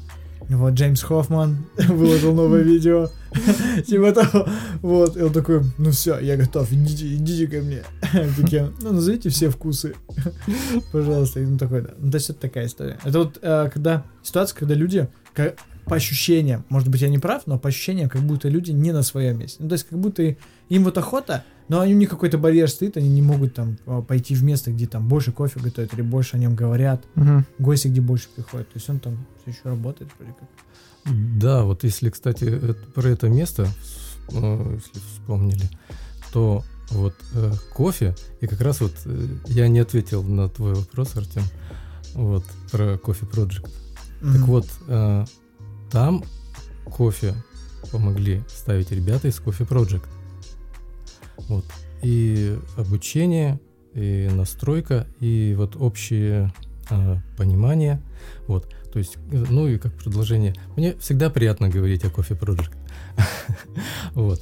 вот Джеймс Хоффман *laughs* выложил новое видео, *laughs* типа того, вот, и он такой, ну все, я готов, идите, идите ко мне. *laughs* Такие, ну назовите все вкусы, пожалуйста, и он такой, да. Ну то есть это такая история. Это вот э, когда, ситуация, когда люди, по ощущениям, может быть я не прав, но по ощущениям, как будто люди не на своем месте. Ну то есть как будто им вот охота, но у них какой-то барьер стоит, они не могут там а, пойти в место, где там больше кофе готовят или больше о нем говорят, Мгм. гости, где больше приходят. То есть он там все еще работает вроде как. Да, вот если, кстати, это- про это место, э, если вспомнили, то вот э, кофе, и как раз вот э, я не ответил на твой вопрос, Артем, вот, про кофе Project. Так Мгм. вот, э, там кофе помогли ставить ребята из Кофе Project. Вот. И обучение, и настройка, и вот общее э, понимание. Вот. То есть, э, ну и как продолжение. Мне всегда приятно говорить о Кофе Project. *laughs* Вот.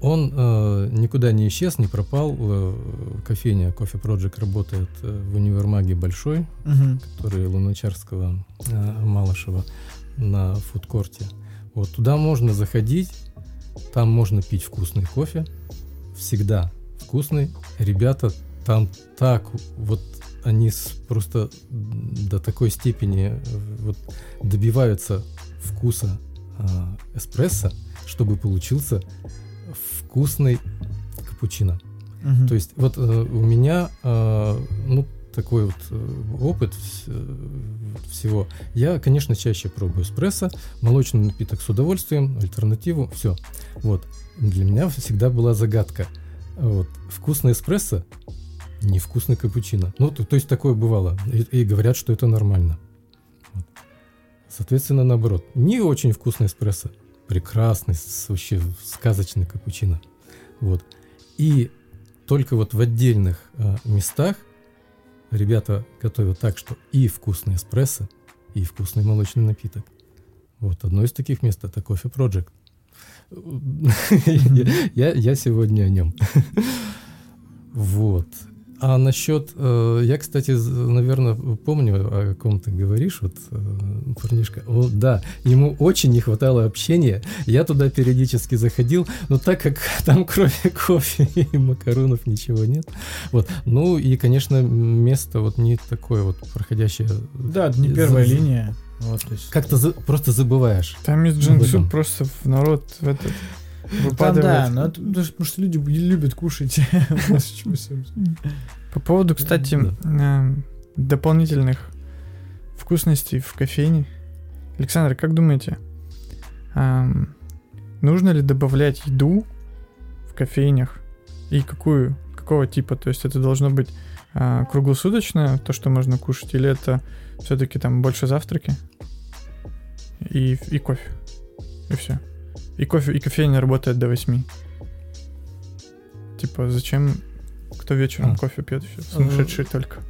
Он э, никуда не исчез, не пропал. Э, кофейня Кофе Project работает э, в универмаге большой, Мгм. который Луначарского, э, Малышева на фудкорте. Вот туда можно заходить, там можно пить вкусный кофе, всегда вкусный. Ребята там так вот они просто до такой степени э, вот добиваются вкуса э, эспрессо, чтобы получился вкусный капучино. Мгм. То есть вот э, у меня э, ну такой вот э, опыт э, всего. Я, конечно, чаще пробую эспрессо, молочный напиток с удовольствием, альтернативу, все. Вот для меня всегда была загадка. Вот вкусный эспрессо, невкусный капучино. Ну то, то есть такое бывало, и, и говорят, что это нормально. Вот. Соответственно, наоборот. Не очень вкусный эспрессо. Прекрасный, вообще сказочный капучино. Вот. И только вот в отдельных э, местах ребята готовят так, что и вкусный эспрессо, и вкусный молочный напиток. Вот одно из таких мест это Coffee Project. Я, я сегодня о нем. Вот. А насчет, э, я, кстати, наверное, помню, о ком ты говоришь, вот э, парнишка. О, да, ему очень не хватало общения. Я туда периодически заходил, но так как там кроме кофе *laughs* и макаронов ничего нет. Вот. Ну и, конечно, место вот не такое вот проходящее. Да, не первая за- линия. Вот, то есть... Как-то за- просто забываешь. Там из Ну, джинсу просто в народ в этот Ну, Там, да, но это потому что- люди любят кушать. *laughs* По поводу, кстати, э, дополнительных вкусностей в кофейне. Александр, как думаете, ам, нужно ли добавлять еду в кофейнях? И какую, какого типа? То есть это должно быть а, круглосуточное, то, что можно кушать, или это все-таки там больше завтраки и, и кофе? И все. И кофе, и кофейня работает до 8. Типа, зачем кто вечером А. кофе пьет? Сумасшедший только.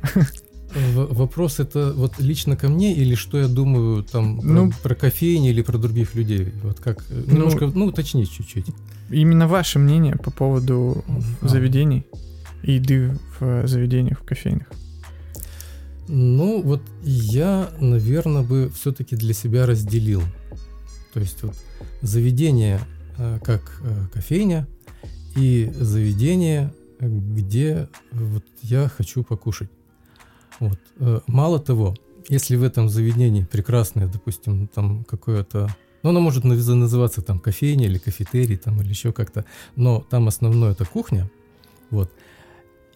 В- Вопрос это вот лично ко мне или что я думаю там про, Ну- про кофейни или про других людей? Вот как э, Ну- немножко, ну уточнить чуть-чуть. Именно ваше мнение по поводу А. заведений и еды в заведениях, в кофейнях. Ну вот я, наверное, бы все-таки для себя разделил. То есть вот заведение э, как э, кофейня и заведение, где вот я хочу покушать. Вот. Э, Мало того, если в этом заведении прекрасное, допустим, там какое-то ну, оно может наз- называться там кофейня или кафетерий там или еще как-то, но там основное это кухня, вот.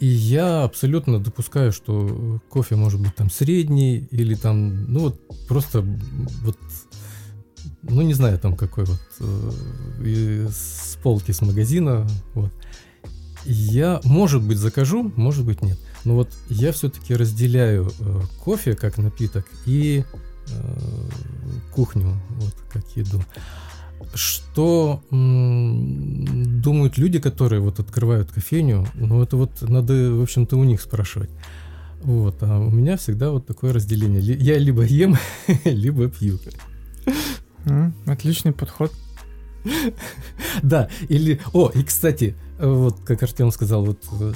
И я абсолютно допускаю, что кофе может быть там средний или там, ну вот просто вот, ну не знаю там какой вот э, с полки с магазина, вот. Я, может быть, закажу, может быть, нет. Но вот я все-таки разделяю э, кофе как напиток и э, кухню вот как еду. Что м, думают люди, которые вот открывают кофейню, ну это вот надо, в общем-то, у них спрашивать. Вот, а у меня всегда вот такое разделение. Я либо ем, *laughs* либо пью. Отличный подход. Да, или... О, и, кстати, вот как Артем сказал, вот э,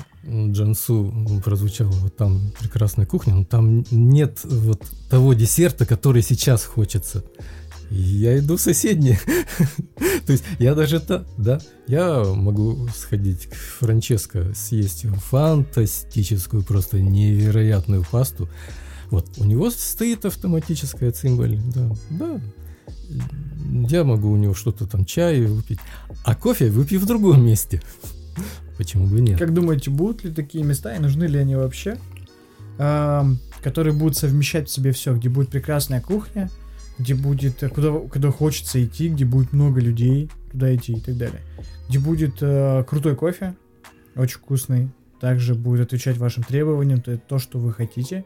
Джансу прозвучало, вот там прекрасная кухня, но там нет вот того десерта, который сейчас хочется. Я иду в соседние. *laughs* То есть я даже та, да, я могу сходить к Франческо, съесть фантастическую, просто невероятную пасту. Вот, у него стоит автоматическая цимбаль, да, да. Я могу у него что-то там, чай выпить. А кофе выпью в другом месте. *laughs* Почему бы нет? Как думаете, будут ли такие места и нужны ли они вообще, которые будут совмещать в себе все, где будет прекрасная кухня, где будет, э, куда, куда хочется идти, где будет много людей, туда идти и так далее. Где будет э, крутой кофе, очень вкусный, также будет отвечать вашим требованиям, то есть то, что вы хотите.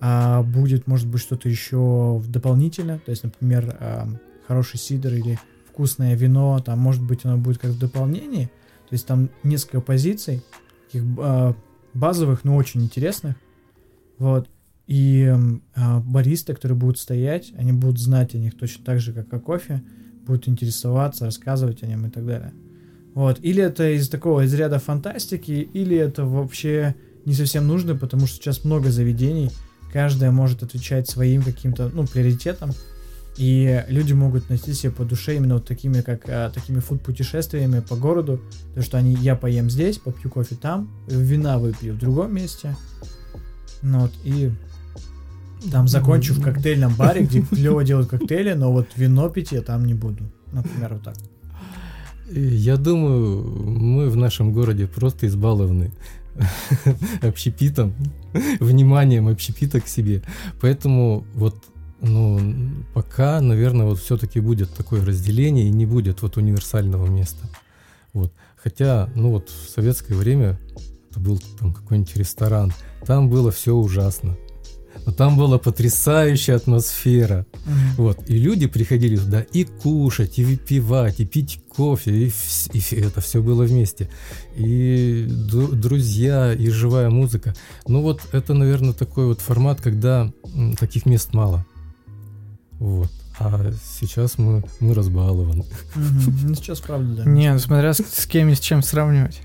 А будет, может быть, что-то еще дополнительно, то есть, например, ам, хороший сидр или вкусное вино, там, может быть, оно будет как в дополнении, то есть там несколько позиций, таких а, базовых, но очень интересных. Вот. И а, баристы, которые будут стоять, они будут знать о них точно так же, как о кофе, будут интересоваться, рассказывать о нем и так далее. Вот. Или это из такого из ряда фантастики, или это вообще не совсем нужно, потому что сейчас много заведений, каждая может отвечать своим каким-то, ну, приоритетам, и люди могут носить себе по душе именно вот такими, как а, такими фуд-путешествиями по городу, то, что они, я поем здесь, попью кофе там, вина выпью в другом месте, ну вот, и там закончу в коктейльном баре, где клево делают коктейли, но вот вино пить я там не буду, например, вот так. Я думаю, мы в нашем городе просто избалованы *laughs* общепитом, вниманием общепита к себе. Поэтому вот ну, пока, наверное, вот все-таки будет такое разделение и не будет вот универсального места. Вот. Хотя, ну вот в советское время это был там какой-нибудь ресторан, там было все ужасно. Но там была потрясающая атмосфера. Вот, и люди приходили туда и кушать, и выпивать, и пить кофе, и, вс- и это все было вместе. И ду- друзья, и живая музыка. Ну вот, это, наверное, такой вот формат, когда м, таких мест мало. Вот. А сейчас мы, мы разбалованы. Мгм. Ну, сейчас правда, да. Не, ну смотря с, с кем и с чем сравнивать.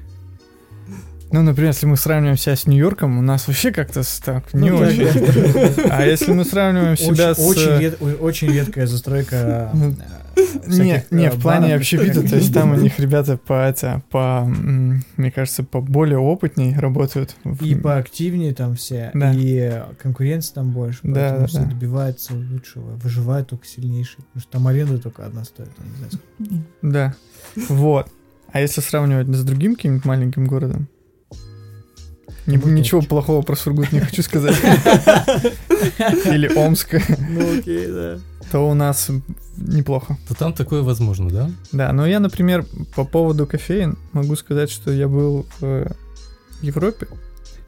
Ну, например, если мы сравниваем себя с Нью-Йорком, у нас вообще как-то так не Ну, очень. да. А если мы сравниваем себя Очень, с... очень, ред- о- очень редкая застройка. *laughs* Ну, э, Не, всяких, не, э, в плане общепита, то есть там у них ребята по, это, по, мне кажется, по более опытней работают. И поактивнее там все, Да. и конкуренции там больше, Да, все да. добиваются лучшего, выживают только сильнейшие, потому что там аренда только одна стоит, не знаю. Да, вот. А если сравнивать с другим каким-нибудь маленьким городом, Сургут ничего плохого про Сургут не хочу сказать. *laughs* Или Омск, Ну окей, да. то у нас неплохо. То там такое возможно, да? Да, но я, например, по поводу кофеин могу сказать, что я был в Европе,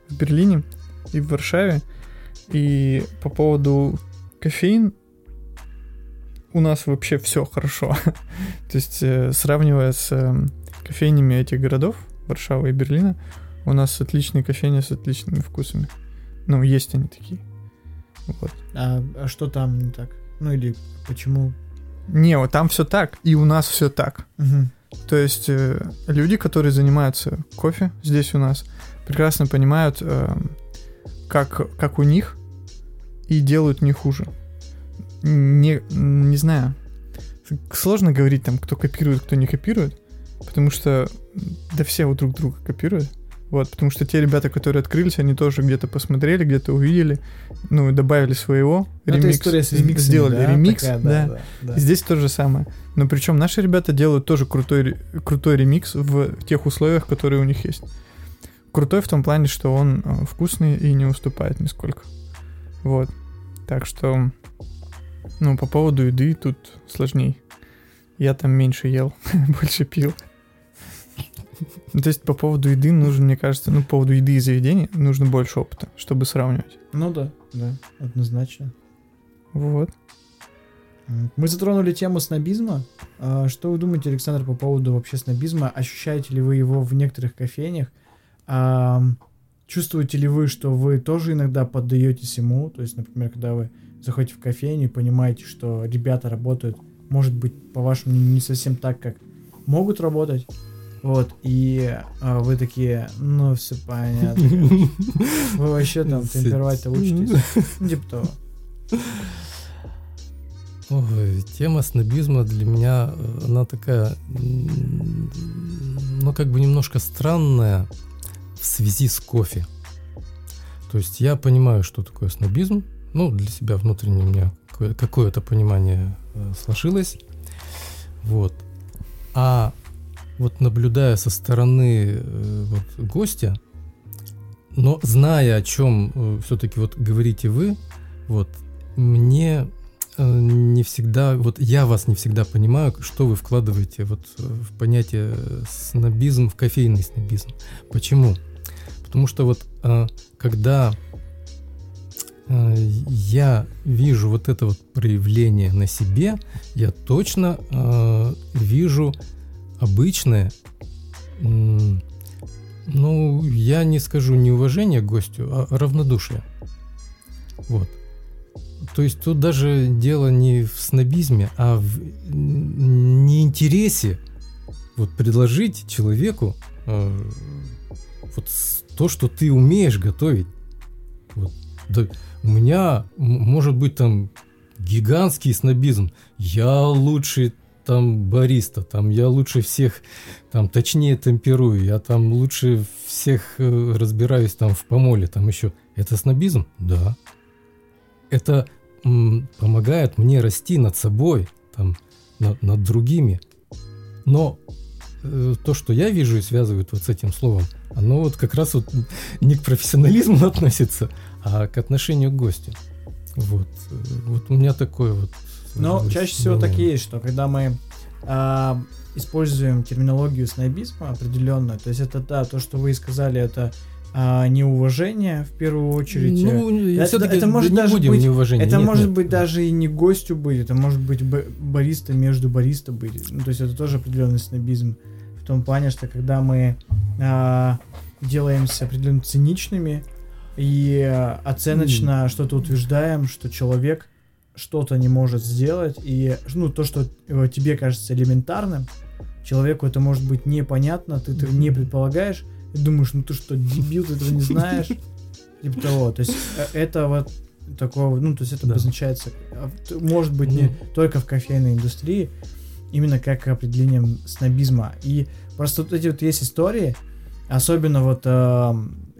в Берлине и в Варшаве, и по поводу кофеин у нас вообще все хорошо. *laughs* То есть, э, сравнивая с эм, кофейнями этих городов, Варшавы и Берлина, у нас отличные кофейни с отличными вкусами. Ну, есть они такие. Вот. А, а что там не так? Ну или почему? Не, вот там все так, и у нас все так. Мгм. То есть э, люди, которые занимаются кофе здесь у нас, прекрасно понимают, э, как, как у них, и делают не хуже. Не, не знаю. Сложно говорить там, кто копирует, кто не копирует, потому что да все вот друг друга копируют. Вот, потому что те ребята, которые открылись, они тоже где-то посмотрели, где-то увидели, ну, и добавили своего, Ну, это ремикс, история с ремиксами, сделали да, ремикс, такая, да, да, да. и Здесь то же самое. Но причем наши ребята делают тоже крутой, крутой ремикс в тех условиях, которые у них есть. Крутой в том плане, что он э, вкусный и не уступает нисколько. Вот. Так что, ну, по поводу еды тут сложней. Я там меньше ел, *laughs* больше пил. Ну, То есть по поводу еды нужно, мне кажется, ну, по поводу еды и заведений нужно больше опыта, чтобы сравнивать. Ну да, да, однозначно. Вот. Мы затронули тему снобизма. А, Что вы думаете, Александр, по поводу вообще снобизма? Ощущаете ли вы его в некоторых кофейнях? Чувствуете ли вы, что вы тоже иногда поддаетесь ему? То есть, например, когда вы заходите в кофейню и понимаете, что ребята работают, может быть, по вашему мнению, не совсем так, как могут работать. Вот, и а, вы такие, ну, все понятно. *laughs* Вы вообще там темперовать-то учитесь. Ну, типа того. Ой, тема снобизма для меня, э, она такая, ну, как бы немножко странная в связи с кофе. То есть я понимаю, что такое снобизм, ну, для себя внутренне у меня какое- какое-то понимание э, сложилось, вот. А вот наблюдая со стороны э, вот, гостя, но зная, о чем все-таки вот говорите вы, вот, мне э, не всегда, вот я вас не всегда понимаю, что вы вкладываете вот э, в понятие э, снобизм, в кофейный снобизм. Почему? Потому что вот э, когда э, я вижу вот это вот проявление на себе, я точно э, вижу обычное, ну, я не скажу неуважение к гостю, а равнодушие. Вот. То есть тут даже дело не в снобизме, а в неинтересе вот предложить человеку э, вот то, что ты умеешь готовить. Вот. Да, у меня может быть там гигантский снобизм. Я лучший там бариста, там я лучше всех, там точнее темперую, я там лучше всех э, разбираюсь там в помоле, там еще. Это снобизм? Да. Это м, помогает мне расти над собой, там, на- над другими. Но э, то, что я вижу и связывают вот с этим словом, оно вот как раз вот не к профессионализму *laughs* относится, а к отношению к гостю. Вот, э, вот у меня такое вот. Но чаще всего так и есть, что когда мы а, используем терминологию снобизма определенную, то есть это да, то, что вы и сказали, это а, неуважение в первую очередь. Ну, это- это может не даже будем быть- неуважения. это Нет, может нет. быть даже и не гостю быть, это может быть бариста между бариста быть. Ну, то есть это тоже определенный снобизм. В том плане, что когда мы а, делаемся определенно циничными и а, оценочно что-то утверждаем, что человек что-то не может сделать, и ну, то, что э, тебе кажется элементарным, человеку это может быть непонятно, ты этого не предполагаешь, и думаешь, ну ты что, дебил, ты этого не знаешь? Типа того. То есть э, это вот такого, ну, то есть это Да. обозначается, а, может быть, не только в кофейной индустрии, именно как определением снобизма. И просто вот эти вот есть истории, особенно вот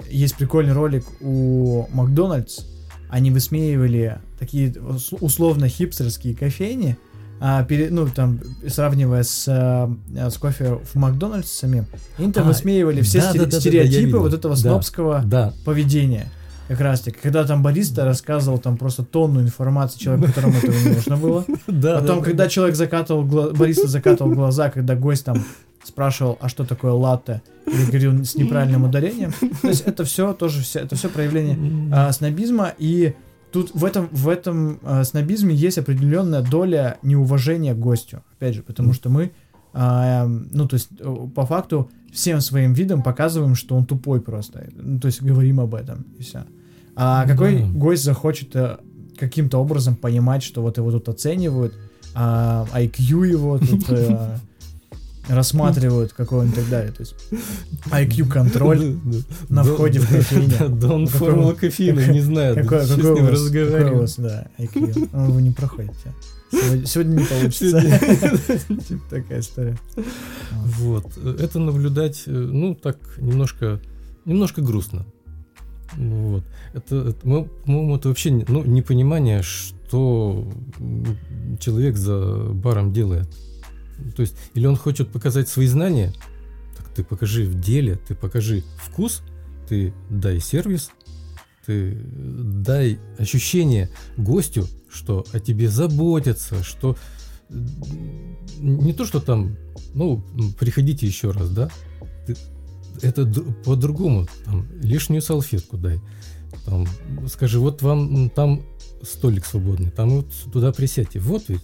есть прикольный ролик у Макдональдс, они высмеивали такие ус- условно хипстерские кофейни, а, пере- ну, там, сравнивая с, э, с кофе в Макдональдс самим, они там А, высмеивали все да, сте- да, стереотипы вот этого Да. снобского Да, поведения. Как раз таки, когда там бариста рассказывал там просто тонну информации человеку, которому этого не нужно было. *laughs* Потом, да, когда да. человек закатывал, бариста закатывал глаза, когда гость там спрашивал, а что такое латте, или говорил с неправильным ударением. То есть это все тоже, все, это все проявление а, снобизма, и тут в этом, в этом а, снобизме есть определенная доля неуважения к гостю. Опять же, потому что мы, а, ну, то есть, э, по факту, всем своим видом показываем, что он тупой просто. Ну, то есть, говорим об этом, и все. А какой Да. гость захочет э, каким-то образом понимать, что вот его тут оценивают, а, IQ его тут э, рассматривают, какой он и так далее. То есть, IQ-контроль. На входе в кофейню. *laughs* Да, Какой формула он- кофеина, не знаю. Какой, у вас, IQ? Ну, вы не проходите. Сегодня, сегодня не получится. *laughs* Типа такая история. Вот. Это наблюдать, э, ну, так, немножко, немножко грустно. Вот. Это, это, мы- по-моему, это вообще ну, непонимание, что человек за баром делает. То есть, или он хочет показать свои знания, так ты покажи в деле, ты покажи вкус, ты дай сервис, ты дай ощущение гостю, что о тебе заботятся, что не то, что там, ну, приходите еще раз, да, Ты- это по-другому, там, лишнюю салфетку дай, там, скажи, вот вам там столик свободный, там вот туда присядьте, вот ведь.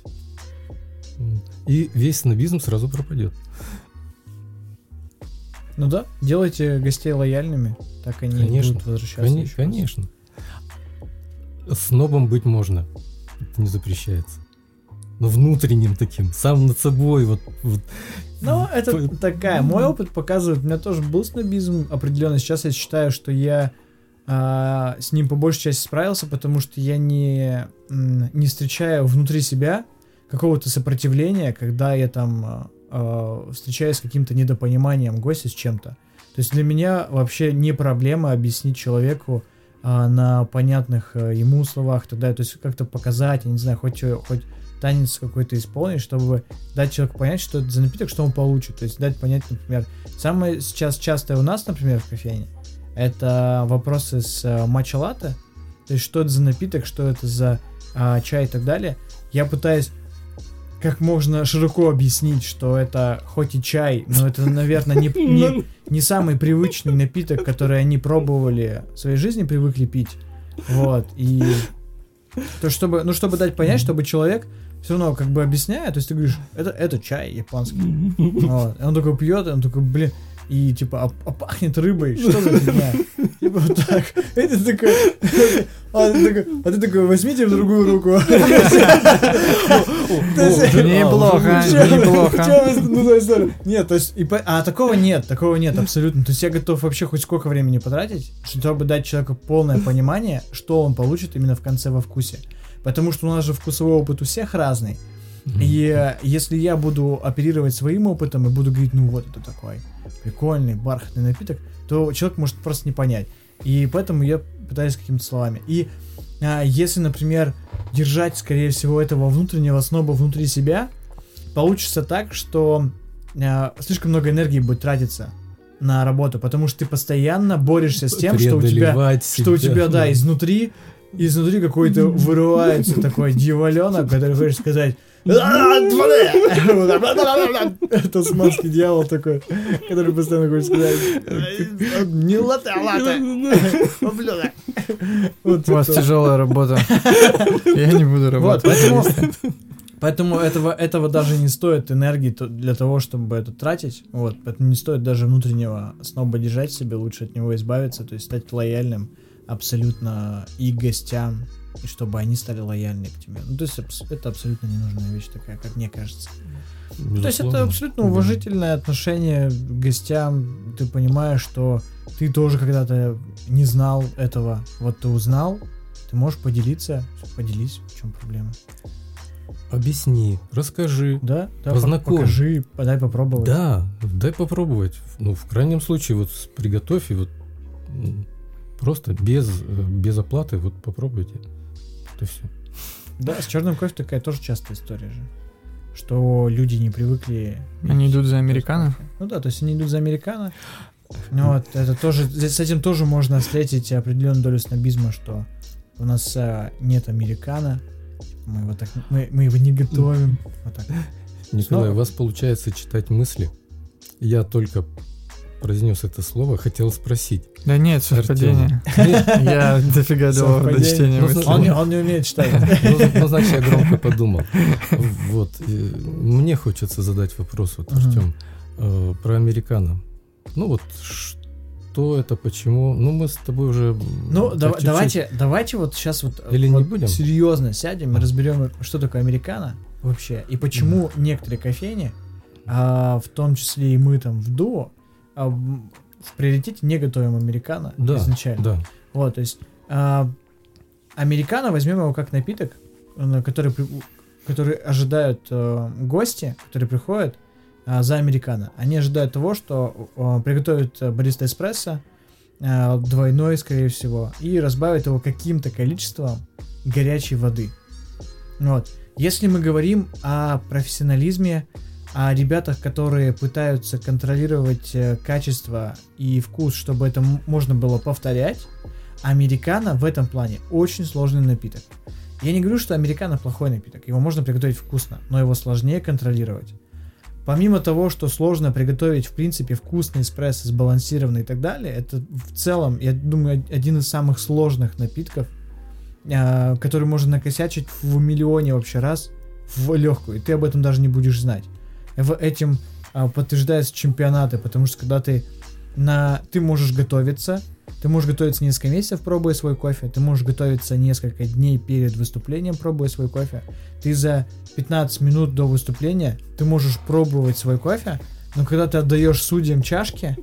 И весь снобизм сразу пропадет. Ну да, делайте гостей лояльными, так они Конечно, будут возвращаться. Раз. конечно. Снобом быть можно, это не запрещается. Но внутренним таким, сам над собой, вот, вот Ну, это П- такая. Мой опыт показывает, у меня тоже был снобизм определенно. Сейчас я считаю, что я а, с ним по большей части справился, потому что я не, не встречаю внутри себя какого-то сопротивления, когда я там а, встречаюсь с каким-то недопониманием гостя с чем-то. То есть для меня вообще не проблема объяснить человеку а, на понятных а, ему словах, тогда, то есть как-то показать, я не знаю, хоть, э, хоть танец какой-то исполнить, чтобы дать человеку понять, что это за напиток, что он получит. То есть дать понять, например, самое сейчас частое у нас, например, в кофейне, это вопросы с э, матча латте, то есть что это за напиток, что это за а, чай и так далее. Я пытаюсь как можно широко объяснить, что это хоть и чай, но это, наверное, не, *laughs* не, не самый привычный напиток, который они пробовали в своей жизни, привыкли пить. Вот, и то, чтобы, ну, чтобы дать понять, чтобы человек все равно как бы объясняет, то есть ты говоришь, это, это чай японский. *laughs* Вот. И он такой пьет, и он такой, блин, и типа, а, а пахнет рыбой, что за фигня? *laughs* Типа вот так. Такой, *laughs* а ты такой, а ты такой, возьмите в другую руку. *laughs* Неплохо, неплохо. Нет, то есть, а такого нет, такого нет, абсолютно. То есть я готов вообще хоть сколько времени потратить, чтобы дать человеку полное понимание, что он получит именно в конце во вкусе. Потому что у нас же вкусовой опыт у всех разный. И э, если я буду оперировать своим опытом и буду говорить, ну вот это такой прикольный бархатный напиток, то человек может просто не понять. И поэтому я пытаюсь какими-то словами. И а, если, например, держать, скорее всего, этого внутреннего сноба внутри себя, получится так, что а, слишком много энергии будет тратиться на работу, потому что ты постоянно борешься с тем, что у тебя, преодолевать что у себя, тебя, да, изнутри и изнутри какой-то *laughs* вырывается такой дьяволенок, который хочет сказать это с маски дьявол такой, который постоянно хочет сказать не а. Ублюдок. Вот У вас тяжелая работа. Я не буду работать. поэтому, поэтому этого, этого даже не стоит энергии то- для того, чтобы это тратить. Вот, поэтому не стоит даже внутреннего сноба держать себе, лучше от него избавиться, то есть стать лояльным абсолютно и гостям, и чтобы они стали лояльны к тебе. Ну, то есть это абсолютно ненужная вещь такая, как мне кажется. То есть это Безусловно. абсолютно уважительное отношение к гостям. Ты понимаешь, что ты тоже когда-то не знал этого. Вот ты узнал, ты можешь поделиться. Поделись, в чем проблема. Объясни, расскажи. Да, да, Познакомь. покажи, подай попробовать. Да, дай попробовать. Ну, в крайнем случае, вот приготовь и вот просто без, э, без оплаты вот попробуйте. Это все. Да, с черным кофе такая тоже частая история же. Что люди не привыкли... Они идут за американо? Ну да, то есть они идут за американо. Ну вот, это тоже, с этим тоже можно встретить определенную долю снобизма, что у нас а, нет американо, мы его так, мы, мы его не готовим. Вот так. Николай, Снова? у вас получается читать мысли. Я только произнес это слово, хотел спросить. Да нет, совпадение. Я дофига давал до чтения. Он, не- умеет читать. Ну, ну, значит, я громко подумал. Вот. Мне хочется задать вопрос, вот. Артем, э, про американо. Ну вот, что это, почему? Ну, мы с тобой уже... Ну, чуть-чуть- давайте, давайте вот сейчас вот, Или не будем? серьезно сядем и разберем, что такое американо вообще, и почему некоторые кофейни, а, в том числе и мы там в дуо, а, в приоритете не готовим американо Да, изначально. Да. Вот, то есть а, американо возьмем его как напиток, который, который ожидают э, гости, которые приходят а, за американо. Они ожидают того, что э, приготовят бариста эспрессо, э, двойной, скорее всего, и разбавят его каким-то количеством горячей воды. Вот. Если мы говорим о профессионализме, о ребятах, которые пытаются контролировать э, качество и вкус, чтобы это можно было повторять, американо в этом плане очень сложный напиток. Я не говорю, что американо плохой напиток, его можно приготовить вкусно, но его сложнее контролировать. Помимо того, что сложно приготовить, в принципе, вкусный эспрессо, сбалансированный и так далее, это в целом, я думаю, один из самых сложных напитков, а, который можно накосячить в миллионе вообще раз в легкую, и ты об этом даже не будешь знать. В этим а, подтверждаются чемпионаты, потому что когда ты на ты можешь готовиться, ты можешь готовиться несколько месяцев, пробуя свой кофе, ты можешь готовиться несколько дней перед выступлением, пробуя свой кофе. Ты за 15 минут до выступления ты можешь пробовать свой кофе, но когда ты отдаешь судьям чашки,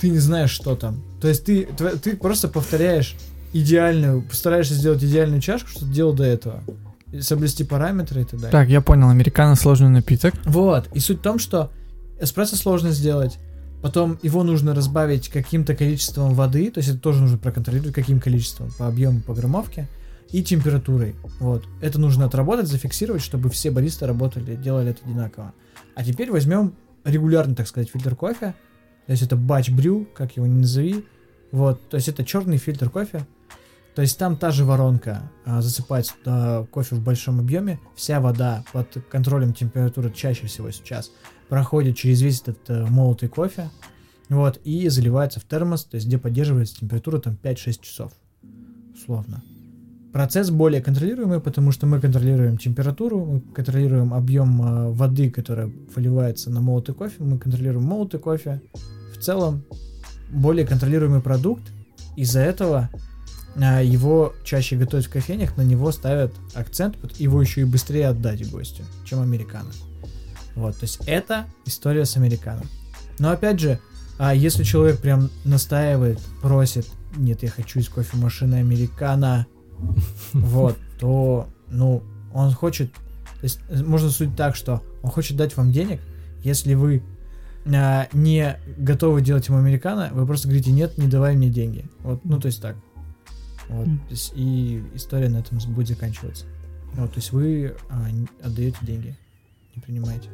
ты не знаешь, что там. То есть ты, ты просто повторяешь идеальную, постараешься сделать идеальную чашку, что ты делал до этого. Соблюсти параметры и так далее. Так, я понял, американо сложный напиток. Вот. И суть в том, что эспрессо сложно сделать. Потом его нужно разбавить каким-то количеством воды, то есть это тоже нужно проконтролировать, каким количеством, по объему, по граммовке, и температурой. Вот. Это нужно отработать, зафиксировать, чтобы все баристы работали, делали это одинаково. А теперь возьмем регулярный, так сказать, фильтр кофе. То есть это батч брю, как его ни назови. Вот. То есть это черный фильтр кофе. То есть там та же воронка а, засыпать кофе в большом объеме. Вся вода под контролем температуры чаще всего сейчас проходит через весь этот э, молотый кофе. Вот, и заливается в термос, то есть где поддерживается температура там 5-6 часов. Условно. Процесс более контролируемый, потому что мы контролируем температуру, мы контролируем объем э, воды, которая выливается на молотый кофе, мы контролируем молотый кофе. В целом, более контролируемый продукт. Из-за этого его чаще готовят в кофейнях, на него ставят акцент, его еще и быстрее отдать гостю, чем американо. Вот, то есть это история с американо. Но опять же, а если человек прям настаивает, просит, нет, я хочу из кофемашины американо, *laughs* вот, то, ну, он хочет, то есть э, можно судить так, что он хочет дать вам денег, если вы а, не готовы делать ему американо, вы просто говорите, нет, не давай мне деньги. Вот, ну, то есть так. Вот, то есть и история на этом будет заканчиваться. Вот, то есть вы а, отдаете деньги, не принимаете.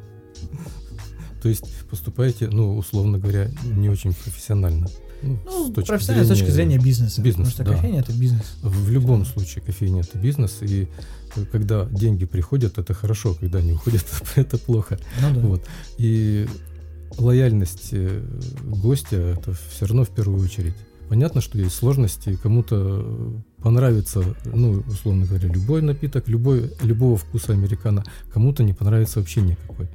То есть поступаете, ну, условно говоря, не очень профессионально. Ну, Ну, с точки профессионально с точки зрения бизнеса. бизнеса, потому что да. кофейня это бизнес. В любом случае кофейня это бизнес, и э, когда деньги приходят, это хорошо, когда они уходят, *laughs* это плохо. Ну да. Вот. И лояльность э, гостя это все равно в первую очередь. Понятно, что есть сложности, кому-то понравится, ну, условно говоря, любой напиток, любой, любого вкуса американо, кому-то не понравится вообще никакой.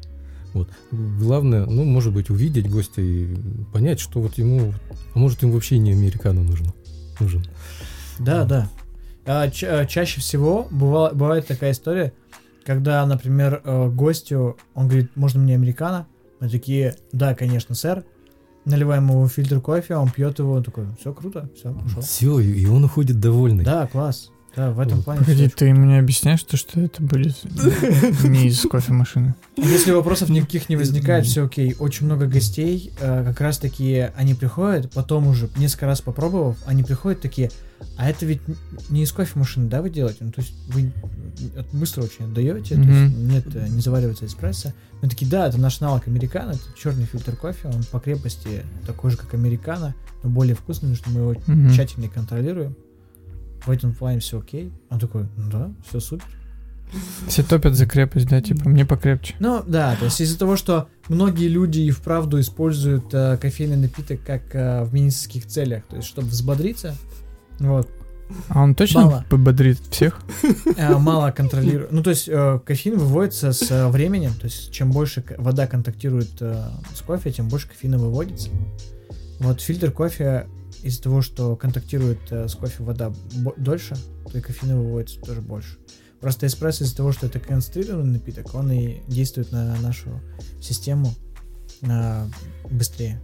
Вот. Главное, ну, может быть, увидеть гостя и понять, что вот ему, а может, ему вообще не американо нужно. Нужен. Да, да. А, ча- а, чаще всего быва- бывает такая история, когда, например, э, гостю, он говорит, можно мне американо? Мы такие, да, конечно, сэр. Наливаем ему фильтр кофе, он пьет его, он такой, все круто, все. Все, и он уходит довольный. Да, класс. Да, в этом плане. Погоди, ты мне объясняешь, то, что это будет *laughs* не из кофемашины? Если вопросов никаких не возникает, все окей. Очень много гостей, э, как раз таки, они приходят, потом уже несколько раз попробовав, они приходят такие, а это ведь не из кофемашины, да, вы делаете? Ну, то есть вы быстро очень отдаете, то есть нет, э, не заваривается эспрессо. Мы такие, да, это наш аналог американо, это черный фильтр кофе, он по крепости такой же, как американо, но более вкусный, потому что мы его тщательнее контролируем. В этом плане все окей. Он такой, ну да, все супер. Все топят за крепость, да, типа, мне покрепче. Ну да, то есть из-за того, что многие люди и вправду используют э, кофейный напиток как э, в медицинских целях, то есть чтобы взбодриться, вот, А он точно Мало. пободрит всех? *laughs* э, мало контролирует. Ну то есть э, кофеин выводится с э, временем, то есть чем больше вода контактирует э, с кофе, тем больше кофеина выводится. Вот фильтр кофе из-за того, что контактирует э, с кофе вода дольше, то и кофеина выводится тоже больше. Просто эспрессо из-за того, что это концентрированный напиток, он и действует на нашу систему э, быстрее.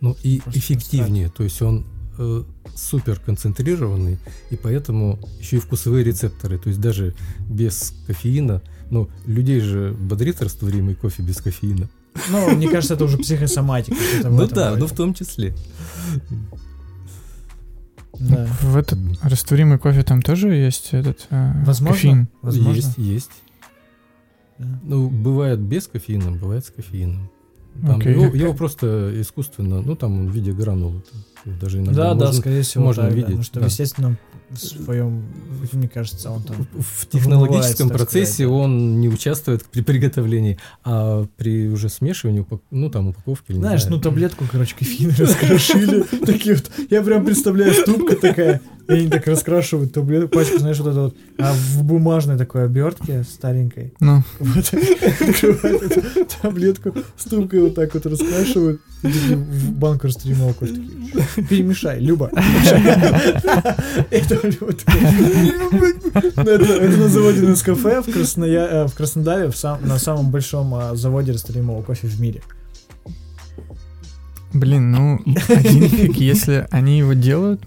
Ну и Просто эффективнее, то есть он э, супер концентрированный, и поэтому еще и вкусовые рецепторы, то есть даже без кофеина, ну, людей же бодрит растворимый кофе без кофеина. Ну, мне кажется, это уже психосоматика. Ну да, ну в том числе. Да. В этот растворимый кофе там тоже есть этот э, Возможно. кофеин? Возможно. Есть, есть. Да. Ну, бывает без кофеина, бывает с кофеином. Там Окей. его, его просто искусственно, ну там в виде гранул. даже иногда Да, да, можно- скорее всего, можно так, да, видеть, потому что да. в естественном своем, мне кажется, он там... в технологическом процессе сказать, он не участвует при приготовлении, а при уже смешивании, упак- ну там упаковки. или Знаешь, знаю. ну таблетку, короче, кофеина *laughs* раскрошили. Такие вот, я прям представляю, ступка такая, и они так раскрашивают таблетку, пачку, знаешь, вот это вот, а в бумажной такой обертке старенькой, Ну, вот, *laughs* таблетку, ступкой вот так вот раскрашивают, и такие в банку растримовал кофе, такие, *laughs* перемешай, Люба. *laughs* Это Ну, это это на заводе в Красноя- э, в Краснодаре, на самом большом а, заводе растворимого кофе в мире. блин, ну, один фиг, если они его делают,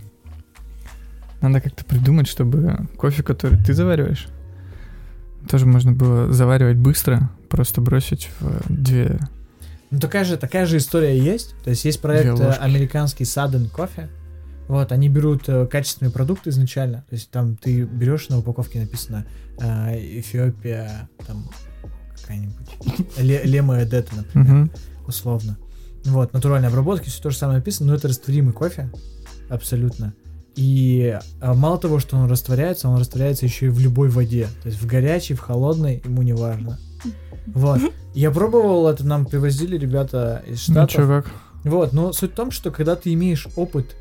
надо как-то придумать, чтобы кофе, который ты завариваешь, тоже можно было заваривать быстро, просто бросить в две... Ну, такая же, такая же история есть. То есть есть проект э, американский Sudden Coffee. Вот, они берут э, качественные продукты изначально. То есть там ты берешь на упаковке написано э, Эфиопия, там какая-нибудь *laughs* Ле- Лема Эдета, например, условно. Вот, натуральной обработки, все то же самое написано, но это растворимый кофе, абсолютно. И а, мало того, что он растворяется, он растворяется еще и в любой воде. То есть в горячей, в холодной, ему не важно. Вот. Я пробовал это, нам привозили ребята из Ну, Штатов. чё, как? Вот, но суть в том, что когда ты имеешь опыт,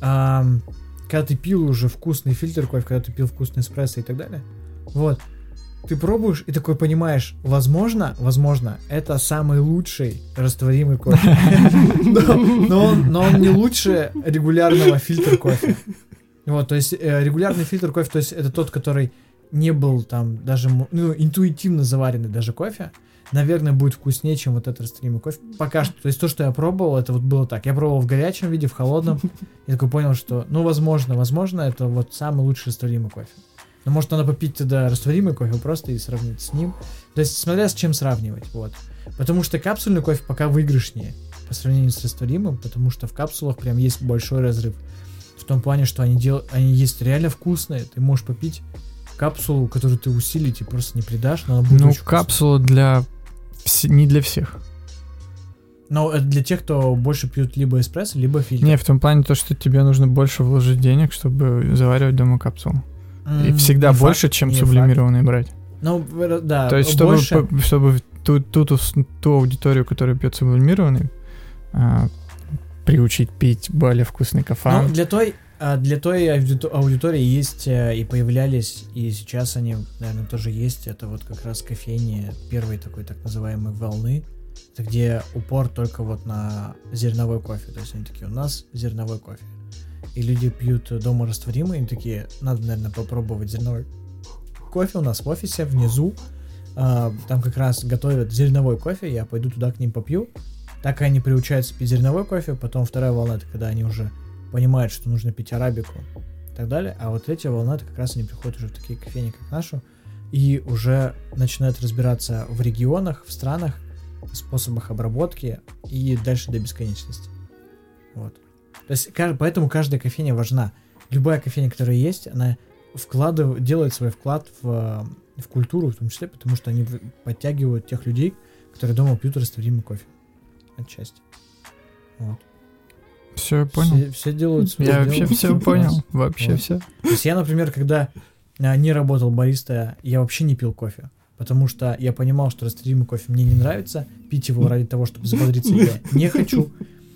ам, когда ты пил уже вкусный фильтр кофе, когда ты пил вкусный эспрессо и так далее, вот, ты пробуешь и такой понимаешь, возможно, возможно, это самый лучший растворимый кофе. Но он не лучше регулярного фильтр кофе. Вот, то есть э, регулярный фильтр кофе, то есть это тот, который не был там даже, ну, интуитивно заваренный даже кофе, наверное, будет вкуснее, чем вот этот растворимый кофе. Пока что. То есть то, что я пробовал, это вот было так. Я пробовал в горячем виде, в холодном. И такой понял, что, ну, возможно, возможно, это вот самый лучший растворимый кофе. Но может надо попить тогда растворимый кофе просто и сравнить с ним. То есть смотря с чем сравнивать, вот. Потому что капсульный кофе пока выигрышнее по сравнению с растворимым, потому что в капсулах прям есть большой разрыв. В том плане, что они, дел... они есть реально вкусные. Ты можешь попить капсулу, которую ты усилить и просто не придашь, но она будет Ну, капсула для... не для всех. Но это для тех, кто больше пьют либо эспрессо, либо фильтр. Не, в том плане то, что тебе нужно больше вложить денег, чтобы заваривать дома капсулу. И М, всегда не больше, факт, чем не факт. сублимированный брать. Ну, э, да, То есть, чтобы, больше... по- чтобы ту, ту, ту, ту аудиторию, которая пьет сублимированный, а, приучить пить более вкусный Ну, кафан. для той, а, для той аудито- аудитории есть э, и появлялись, и сейчас они, наверное, тоже есть. Это вот как раз кофейни первой такой так называемой волны. Где упор только вот на зерновой кофе. То есть они такие, у нас зерновой кофе. И люди пьют дома растворимый, им такие, надо, наверное, попробовать зерновой кофе у нас в офисе внизу. А, там как раз готовят зерновой кофе, я пойду туда к ним попью. Так они приучаются пить зерновой кофе, потом вторая волна, это когда они уже понимают, что нужно пить арабику и так далее. А вот третья волна, это как раз они приходят уже в такие кофейни, как нашу, и уже начинают разбираться в регионах, в странах, в способах обработки и дальше до бесконечности. Вот. То есть, поэтому каждая кофейня важна. Любая кофейня, которая есть, она вкладывает, делает свой вклад в, в культуру, в том числе, потому что они подтягивают тех людей, которые дома пьют растворимый кофе. Отчасти. Вот. Все, я понял. Все, все делают свое Я дело. вообще все *laughs* понял. Вообще Вот. все. То есть я, например, когда а, не работал бариста, я вообще не пил кофе. Потому что я понимал, что растворимый кофе мне не нравится. Пить его ради того, чтобы взбодриться, я не хочу.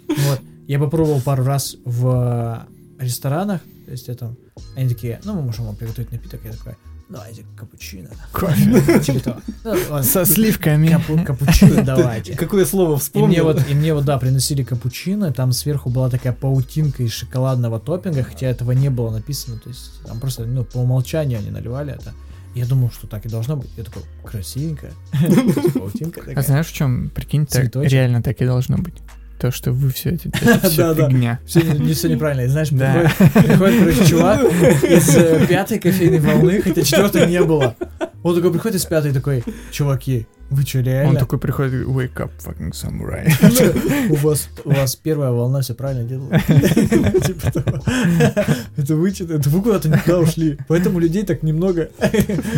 Вот. Я попробовал пару раз в ресторанах. То есть это... Они такие, ну, мы можем вам приготовить напиток. Я такой, давайте капучино. Кофе. *laughs* Типа. Ну, Со сливками. капу- Капучино *laughs* давайте. Какое слово вспомнил? и мне вот, да, приносили капучино, там сверху была такая паутинка из шоколадного топпинга, хотя этого не было написано, то есть там просто, ну, по умолчанию они наливали это. Я думал, что так и должно быть. Я такой, красивенько. *laughs* Паутинка А знаешь, в чем, прикинь, реально так и должно быть. То, что вы все *laughs* это, все фигня. Все, не все неправильно. Знаешь, Да. приходит, короче, чувак из э, пятой кофейной волны, хотя четвертой не было. Он такой приходит из пятой такой, чуваки, вы что, Он реально? такой приходит, wake up, fucking samurai. *laughs* У вас, у вас первая волна все правильно делала. *laughs* Типа того. Это вы что-то, это вы куда-то не туда ушли. Поэтому людей так немного.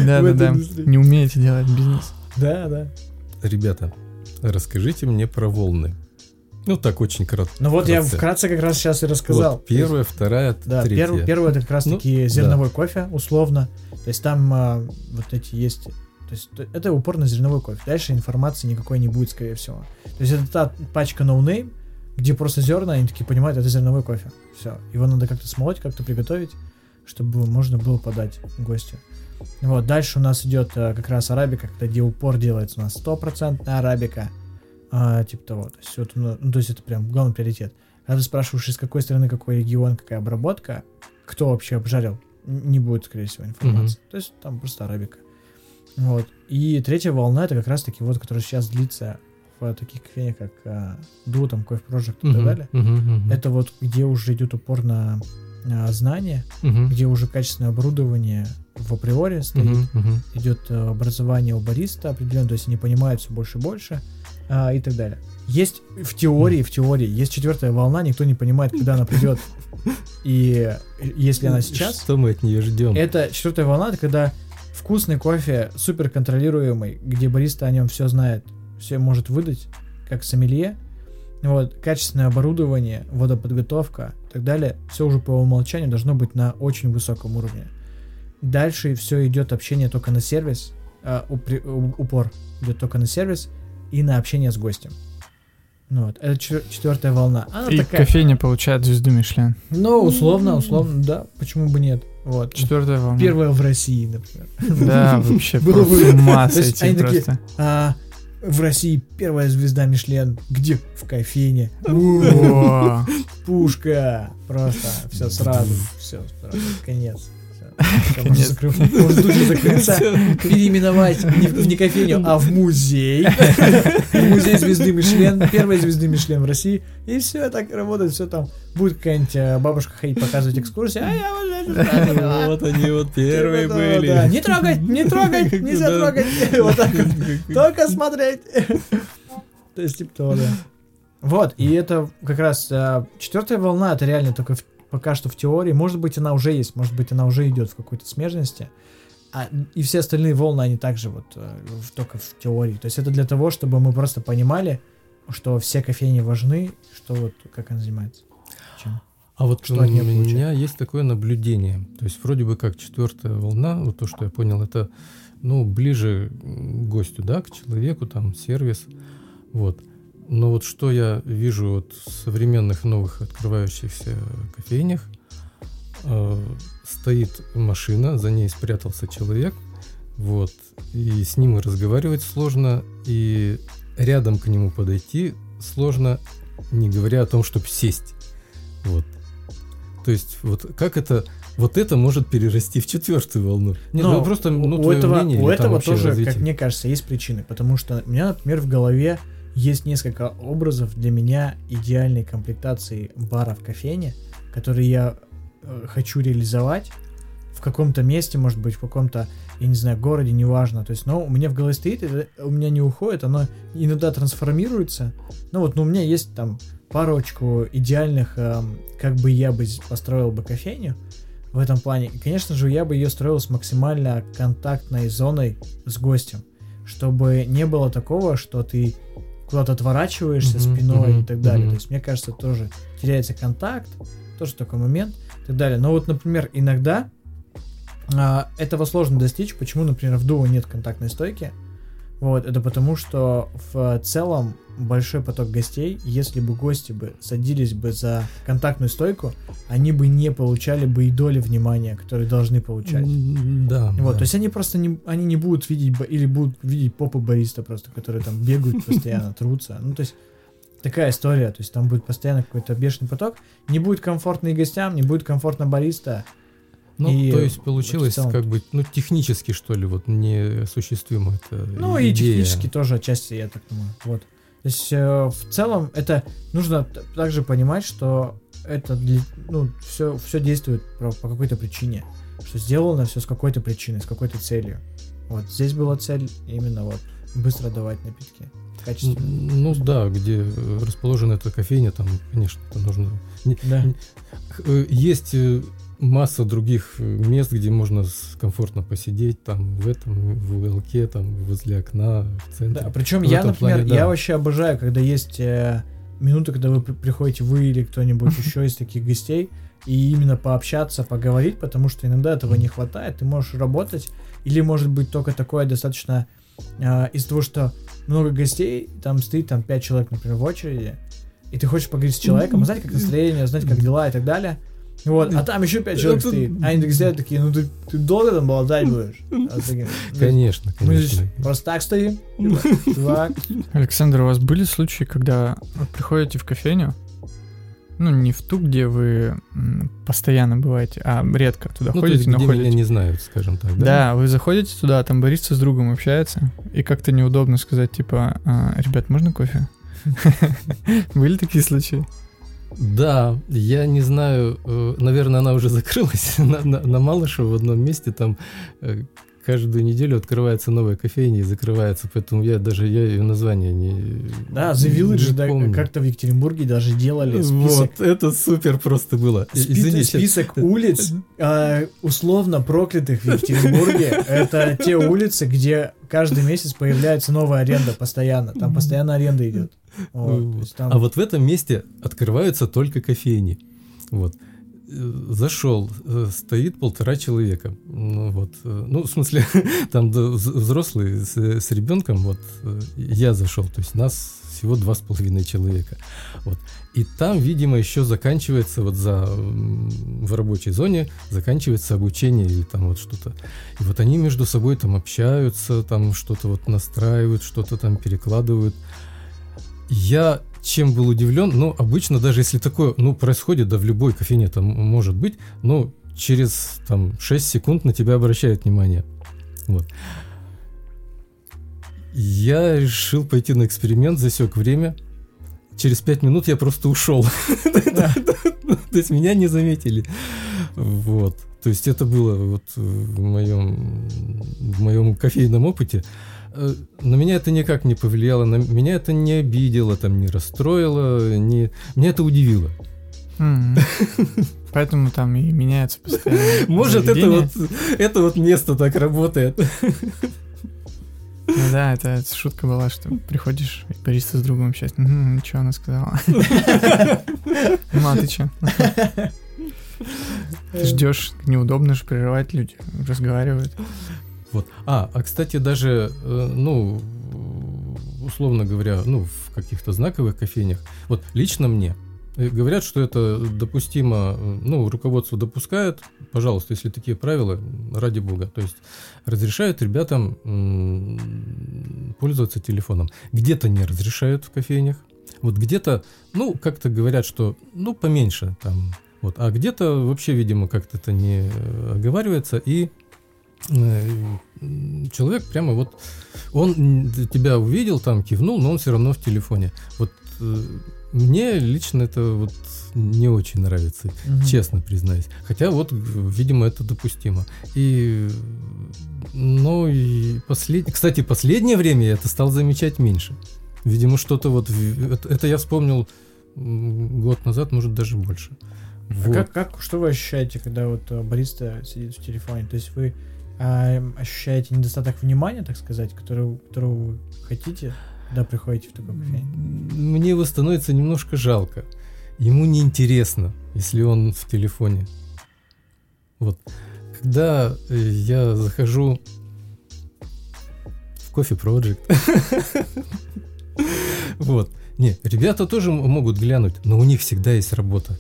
Да-да-да. индустрии. Не умеете делать бизнес. Да, да. Ребята, расскажите мне про волны. Ну, так очень кратко. Ну вот я Вкратце. вкратце как раз сейчас и рассказал. Вот, первая, вторая, Да, третья. перв- первое это как раз Ну, таки да. зерновой кофе, условно. То есть там а, вот эти есть. То есть это упор на зерновой кофе. Дальше информации никакой не будет, скорее всего. То есть это та пачка no name, где просто зерна, они такие понимают, это зерновой кофе. Все. Его надо как-то смолоть, как-то приготовить, чтобы можно было подать гостю. Вот, дальше у нас идет а, как раз арабика, когда где упор делается у нас стопроцентная арабика. А, типа того. То есть, вот, ну, ну, то есть это прям главный приоритет. Когда ты спрашиваешь, из какой страны, какой регион, какая обработка, кто вообще обжарил, не будет, скорее всего, информации. То есть там просто арабика. Вот. И третья волна, это как раз-таки вот, которая сейчас длится в таких кофейнях, как а, Ду, там, Coffee Project и так далее. Это вот где уже идет упор на а, знания, Мгм, где уже качественное оборудование в априори стоит, мгм. идет э, образование у бариста определенно, то есть они понимают все больше и больше а, и так далее. Есть в теории, в теории, есть четвертая волна, никто не понимает, когда она придет. И если она сейчас, Что мы от нее ждем? это четвертая волна, это когда вкусный кофе, супер контролируемый, где бариста о нем все знает, все может выдать, как сомелье. Вот, качественное оборудование, водоподготовка и так далее, все уже по умолчанию должно быть на очень высоком уровне. Дальше все идет общение только на сервис, а, упри- упор идет только на сервис и на общение с гостем. Ну вот, это четвертая волна. Она И такая, кофейня получает звезду Мишлен. ну, условно, условно, да, почему бы нет. Вот. Четвертая волна. Первая в России, например. Да, вообще *laughs* Было бы- они такие, просто. А в России первая звезда Мишлен. Где? В кофейне. Пушка. Просто все сразу. Все. Все, Конец. Же закрыться, переименовать не в не кофейню, а в музей. Музей звезды Мишлен, первой звезды Мишлен в России. И все так работает, все там. Будет какая-нибудь э, бабушка ходить показывать экскурсии. А я вот это знаю». Вот они вот первые Да, были. Не трогать, не трогать, нельзя трогать. Вот так вот. Только смотреть. То есть, типа того, да. Вот, и это как раз а, четвертая волна, это реально только в- пока что в теории. Может быть, она уже есть, может быть, она уже идет в какой-то смежности. А, и все остальные волны, они также вот э, в- только в теории. То есть это для того, чтобы мы просто понимали, что все кофейни важны, что вот как она занимается? Чем? А вот Что у меня есть такое наблюдение. То есть вроде бы как четвертая волна, вот то, что я понял, это ну, ближе к гостю, да, к человеку, там, сервис. Вот. Но вот что я вижу вот в современных новых открывающихся кофейнях, э, стоит машина, за ней спрятался человек, вот, и с ним разговаривать сложно, и рядом к нему подойти сложно, не говоря о том, чтобы сесть. Вот. То есть, вот как это, вот это может перерасти в четвертую волну. Нет, ну, просто, ну, у этого, мнение у этого тоже, развитие? как мне кажется, есть причины. Потому что у меня, например, в голове есть несколько образов для меня идеальной комплектации бара в кофейне, которые я э, хочу реализовать в каком-то месте, может быть, в каком-то, я не знаю, городе, неважно. То есть, но у меня в голове стоит, это у меня не уходит, оно иногда трансформируется. Ну вот, ну у меня есть там парочку идеальных, эм, как бы я бы построил бы кофейню в этом плане. И, конечно же, я бы ее строил с максимально контактной зоной с гостем, чтобы не было такого, что ты куда-то отворачиваешься Мгм, спиной мгм, и так далее. мгм. То есть, мне кажется, тоже теряется контакт, тоже такой момент и так далее. Но вот, например, иногда а, этого сложно достичь. Почему, например, в дуо нет контактной стойки? Вот, это потому, что в целом большой поток гостей, если бы гости бы садились бы за контактную стойку, они бы не получали бы и доли внимания, которые должны получать. Да. Вот, да. то есть они просто не, они не будут видеть, или будут видеть попы бариста просто, которые там бегают *laughs* постоянно, трутся. Ну, то есть такая история, то есть там будет постоянно какой-то бешеный поток, не будет комфортно и гостям, не будет комфортно бариста. Ну, И то есть получилось целом- как бы, ну, технически, что ли, вот неосуществимо это Ну и идея. технически тоже отчасти, я так думаю. Вот. То есть э, в целом это нужно также понимать, что это для, ну, все, все действует по, по какой-то причине. Что сделано все с какой-то причиной, с какой-то целью. Вот здесь была цель именно вот быстро давать напитки. Качественно. Ну да, где расположена эта кофейня, там, конечно, это нужно. Да. Э, Есть э, масса других э, мест, где можно комфортно посидеть, там в этом, в уголке, там возле окна, в центре. Да, причем В я, например, плане, да. я вообще обожаю, когда есть э, минуты, когда вы при- приходите вы или кто-нибудь *laughs* еще из таких гостей, и именно пообщаться, поговорить, потому что иногда этого не хватает. Ты можешь работать, или может быть только такое достаточно э, из того, что много гостей, там стоит там 5 человек, например, в очереди, и ты хочешь поговорить с человеком, узнать, как настроение, узнать, как дела и так далее. Вот, а там еще 5 человек Это- стоит. А они такие стоят такие, ну ты, ты долго там болтать будешь? А такие, «Ну, Конечно, Мы здесь конечно. просто так стоим. типа, *laughs* Чувак, Александр, у вас были случаи, когда вы приходите в кофейню, ну, не в ту, где вы постоянно бываете, а редко туда Ну, то есть, ходите, но где ходите. меня не знают, скажем так, да? Да, вы заходите туда, а там бариста с другом общается, и как-то неудобно сказать, типа, «А, ребят, можно кофе? *laughs* Были такие случаи? Да, я не знаю, э, наверное, она уже *laughs* закрылась на, на, на Малышево в одном месте, там э, каждую неделю открывается новая кофейня и закрывается, поэтому я даже я ее название не Да, The Village не да, помню. как-то в Екатеринбурге даже делали список, Вот, это супер просто было. Спи- Извините, список улиц, а, условно проклятых в Екатеринбурге. *laughs* Это те улицы, где каждый месяц появляется новая аренда постоянно. Там постоянно аренда идет. Вот, там- А вот в этом месте открываются только кофейни. Вот. Э, Зашел, э, стоит полтора человека. Ну, вот, э, ну, в смысле, *laughs* там да, вз- взрослые с, с ребенком, вот, я зашел, то есть нас всего два с половиной человека. Вот. И там, видимо, еще заканчивается вот за в рабочей зоне заканчивается обучение или там вот что-то. И вот они между собой там общаются, там что-то вот настраивают, что-то там перекладывают. Я чем был удивлен, ну, обычно даже если такое, ну, происходит, да, в любой кофейне там может быть, но через там 6 секунд на тебя обращают внимание. Вот. Я решил пойти на эксперимент, засек время. Через 5 минут я просто ушел. То есть меня не заметили. Вот. То есть это было вот в моем, в моем кофейном опыте. Э, На меня это никак не повлияло, на меня это не обидело, там, не расстроило, не... меня это удивило. Поэтому там и меняется постоянно. *laughs* Может, это вот, это вот место так работает. Ну да, это, это шутка была, что приходишь, и бариста с другом общается. Угу, что она сказала? *laughs* Ну, а ты что? Ты ждешь, неудобно же прерывать люди, разговаривают. Вот. А, а кстати, даже, э, ну, условно говоря, ну, в каких-то знаковых кофейнях, вот лично мне э, говорят, что это допустимо, э, ну, руководство допускает, пожалуйста, если такие правила, ради бога, то есть разрешают ребятам пользоваться телефоном. Где-то не разрешают в кофейнях, вот где-то, ну, как-то говорят, что, ну, поменьше там, вот, а где-то вообще, видимо, как-то это не оговаривается, и человек прямо вот, он тебя увидел, там кивнул, но он все равно в телефоне. Вот э, мне лично это вот не очень нравится, Мгм. честно признаюсь. Хотя вот, видимо, это допустимо. И, ну и послед... Кстати, последнее время я это стал замечать меньше. Видимо, что-то вот... Это, я вспомнил год назад, может, даже больше. А Вот. как, как, что вы ощущаете, когда вот э, бариста сидит в телефоне? То есть вы а, ощущаете недостаток внимания, так сказать, которого, которого вы хотите, когда приходите в такой кофейню? Мне его становится немножко жалко. Ему неинтересно, если он в телефоне. Вот. Когда э, я захожу в Coffee Project, *laughs* вот. Не, ребята тоже могут глянуть, но у них всегда есть работа.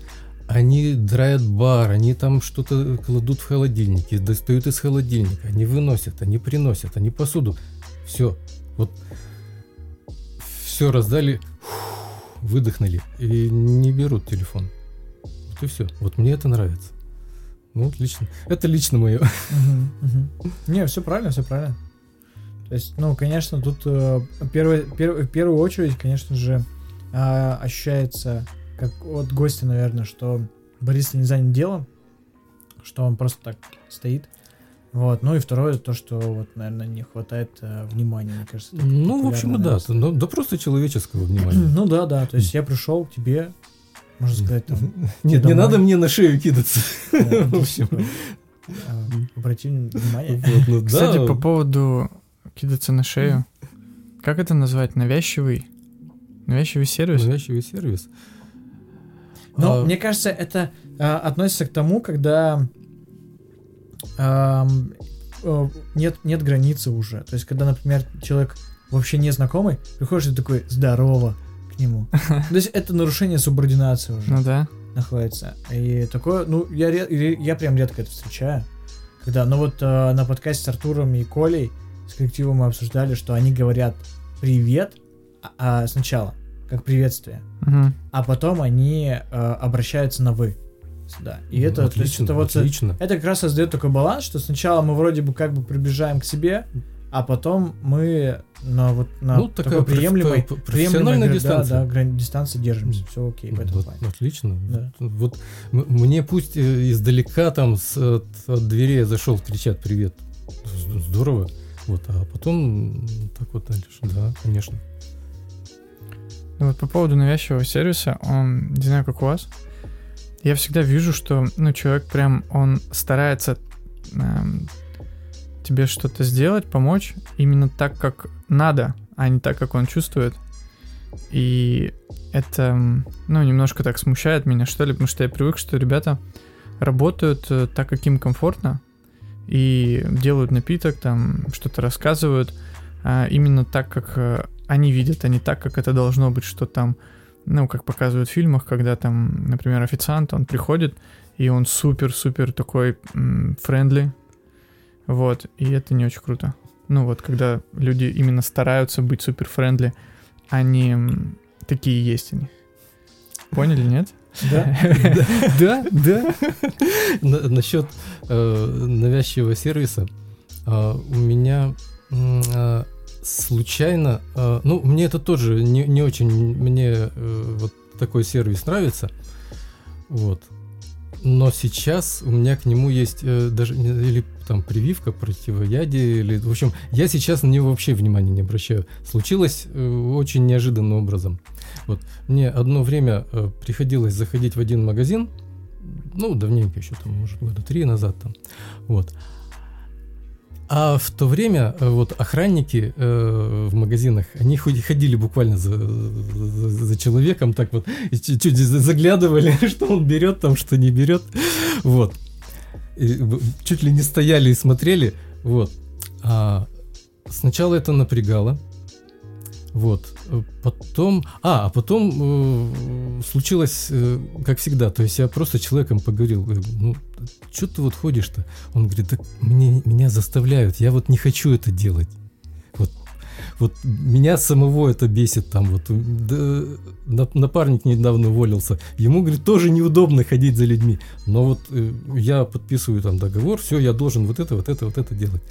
Они драят бар, они там что-то кладут в холодильнике, достают из холодильника, они выносят, они приносят, они посуду. Все. Вот все раздали, выдохнули и не берут телефон. Вот и все. Вот мне это нравится. Ну, вот лично. Это лично мое. Мгм, мгм. Не, все правильно, все правильно. То есть, ну, конечно, тут э, первое- пер- в первую очередь, конечно же, а, ощущается, как от гостя, наверное, что бариста не занят делом, что он просто так стоит. Вот. Ну и второе, то, что вот, наверное, не хватает э, внимания, мне кажется. Ну, в общем, да. наверное. Ну, да просто человеческого внимания. Ну да, да. То есть я пришел к тебе, можно сказать, там, *laughs* Нет, не домой. надо мне на шею кидаться. *laughs* да, В общем. а, обрати внимание. Вот, ну да. Кстати, по поводу кидаться на шею. Как это назвать? Навязчивый? Навязчивый сервис? Навязчивый сервис. Но А, мне кажется, это а, относится к тому, когда э, нет, нет границы уже. То есть, когда, например, человек вообще незнакомый, приходишь и такой здорово к нему. *laughs* То есть это нарушение субординации уже Ну да. находится. И такое, ну, я, я прям редко это встречаю. Когда, ну вот э, на подкасте с Артуром и Колей с коллективом мы обсуждали, что они говорят привет а, а, сначала, как приветствие, Мгм. а потом они э, обращаются на вы сюда. И ну, это, то есть отлично, это вот отлично. это как раз создает такой баланс, что сначала мы вроде бы как бы приближаем к себе, а потом мы на вот на Ну, такая приемлемой, приемлемой, дистанция. Да, да, грани- дистанции держимся. Все окей в этом Вот, плане. отлично. Да. Вот мне пусть э, издалека там с, от, от двери я зашел, кричат привет. Здорово. Вот, а потом так вот дальше. Да, конечно. Ну вот по поводу навязчивого сервиса, он, не знаю, как у вас, я всегда вижу, что, ну, человек прям, он старается эм, тебе что-то сделать, помочь именно так, как надо, а не так, как он чувствует. И это, ну, немножко так смущает меня, что ли, потому что я привык, что ребята работают э, так, как им комфортно, и делают напиток, там, что-то рассказывают, а, именно так, как э, они видят, а не так, как это должно быть, что там, ну, как показывают в фильмах, когда там, например, официант, он приходит, и он супер-супер такой friendly, вот, и это не очень круто. Ну вот, когда люди именно стараются быть супер friendly, они такие есть они. Поняли, нет? Да? *laughs* Да, да. На- Насчет э, навязчивого сервиса. а, У меня а, случайно, а, ну, мне это тоже не, не очень, мне э, вот такой сервис нравится, вот. Но сейчас у меня к нему есть э, даже или там прививка, противоядие, или, в общем, я сейчас на него вообще внимания не обращаю. Случилось э, очень неожиданным образом. Вот мне одно время э, приходилось заходить в один магазин, ну, давненько еще, там, может, года три назад там, вот. А в то время э, вот охранники э, в магазинах, они ходи- ходили буквально за, за, за человеком, так вот, чуть, чуть за- заглядывали, *laughs* что он берет там, что не берет. Вот. И чуть ли не стояли и смотрели. Вот. А сначала это напрягало. Вот. Э, Потом... А, а потом э, случилось, э, как всегда, то есть я просто человеком поговорил, говорю, ну, что ты вот ходишь-то? Он говорит, так мне, меня заставляют, я вот не хочу это делать. Вот, вот меня самого это бесит там вот. Да, на- напарник недавно уволился. Ему, говорит, тоже неудобно ходить за людьми. Но вот э, я подписываю там договор, все, я должен вот это, вот это, вот это делать.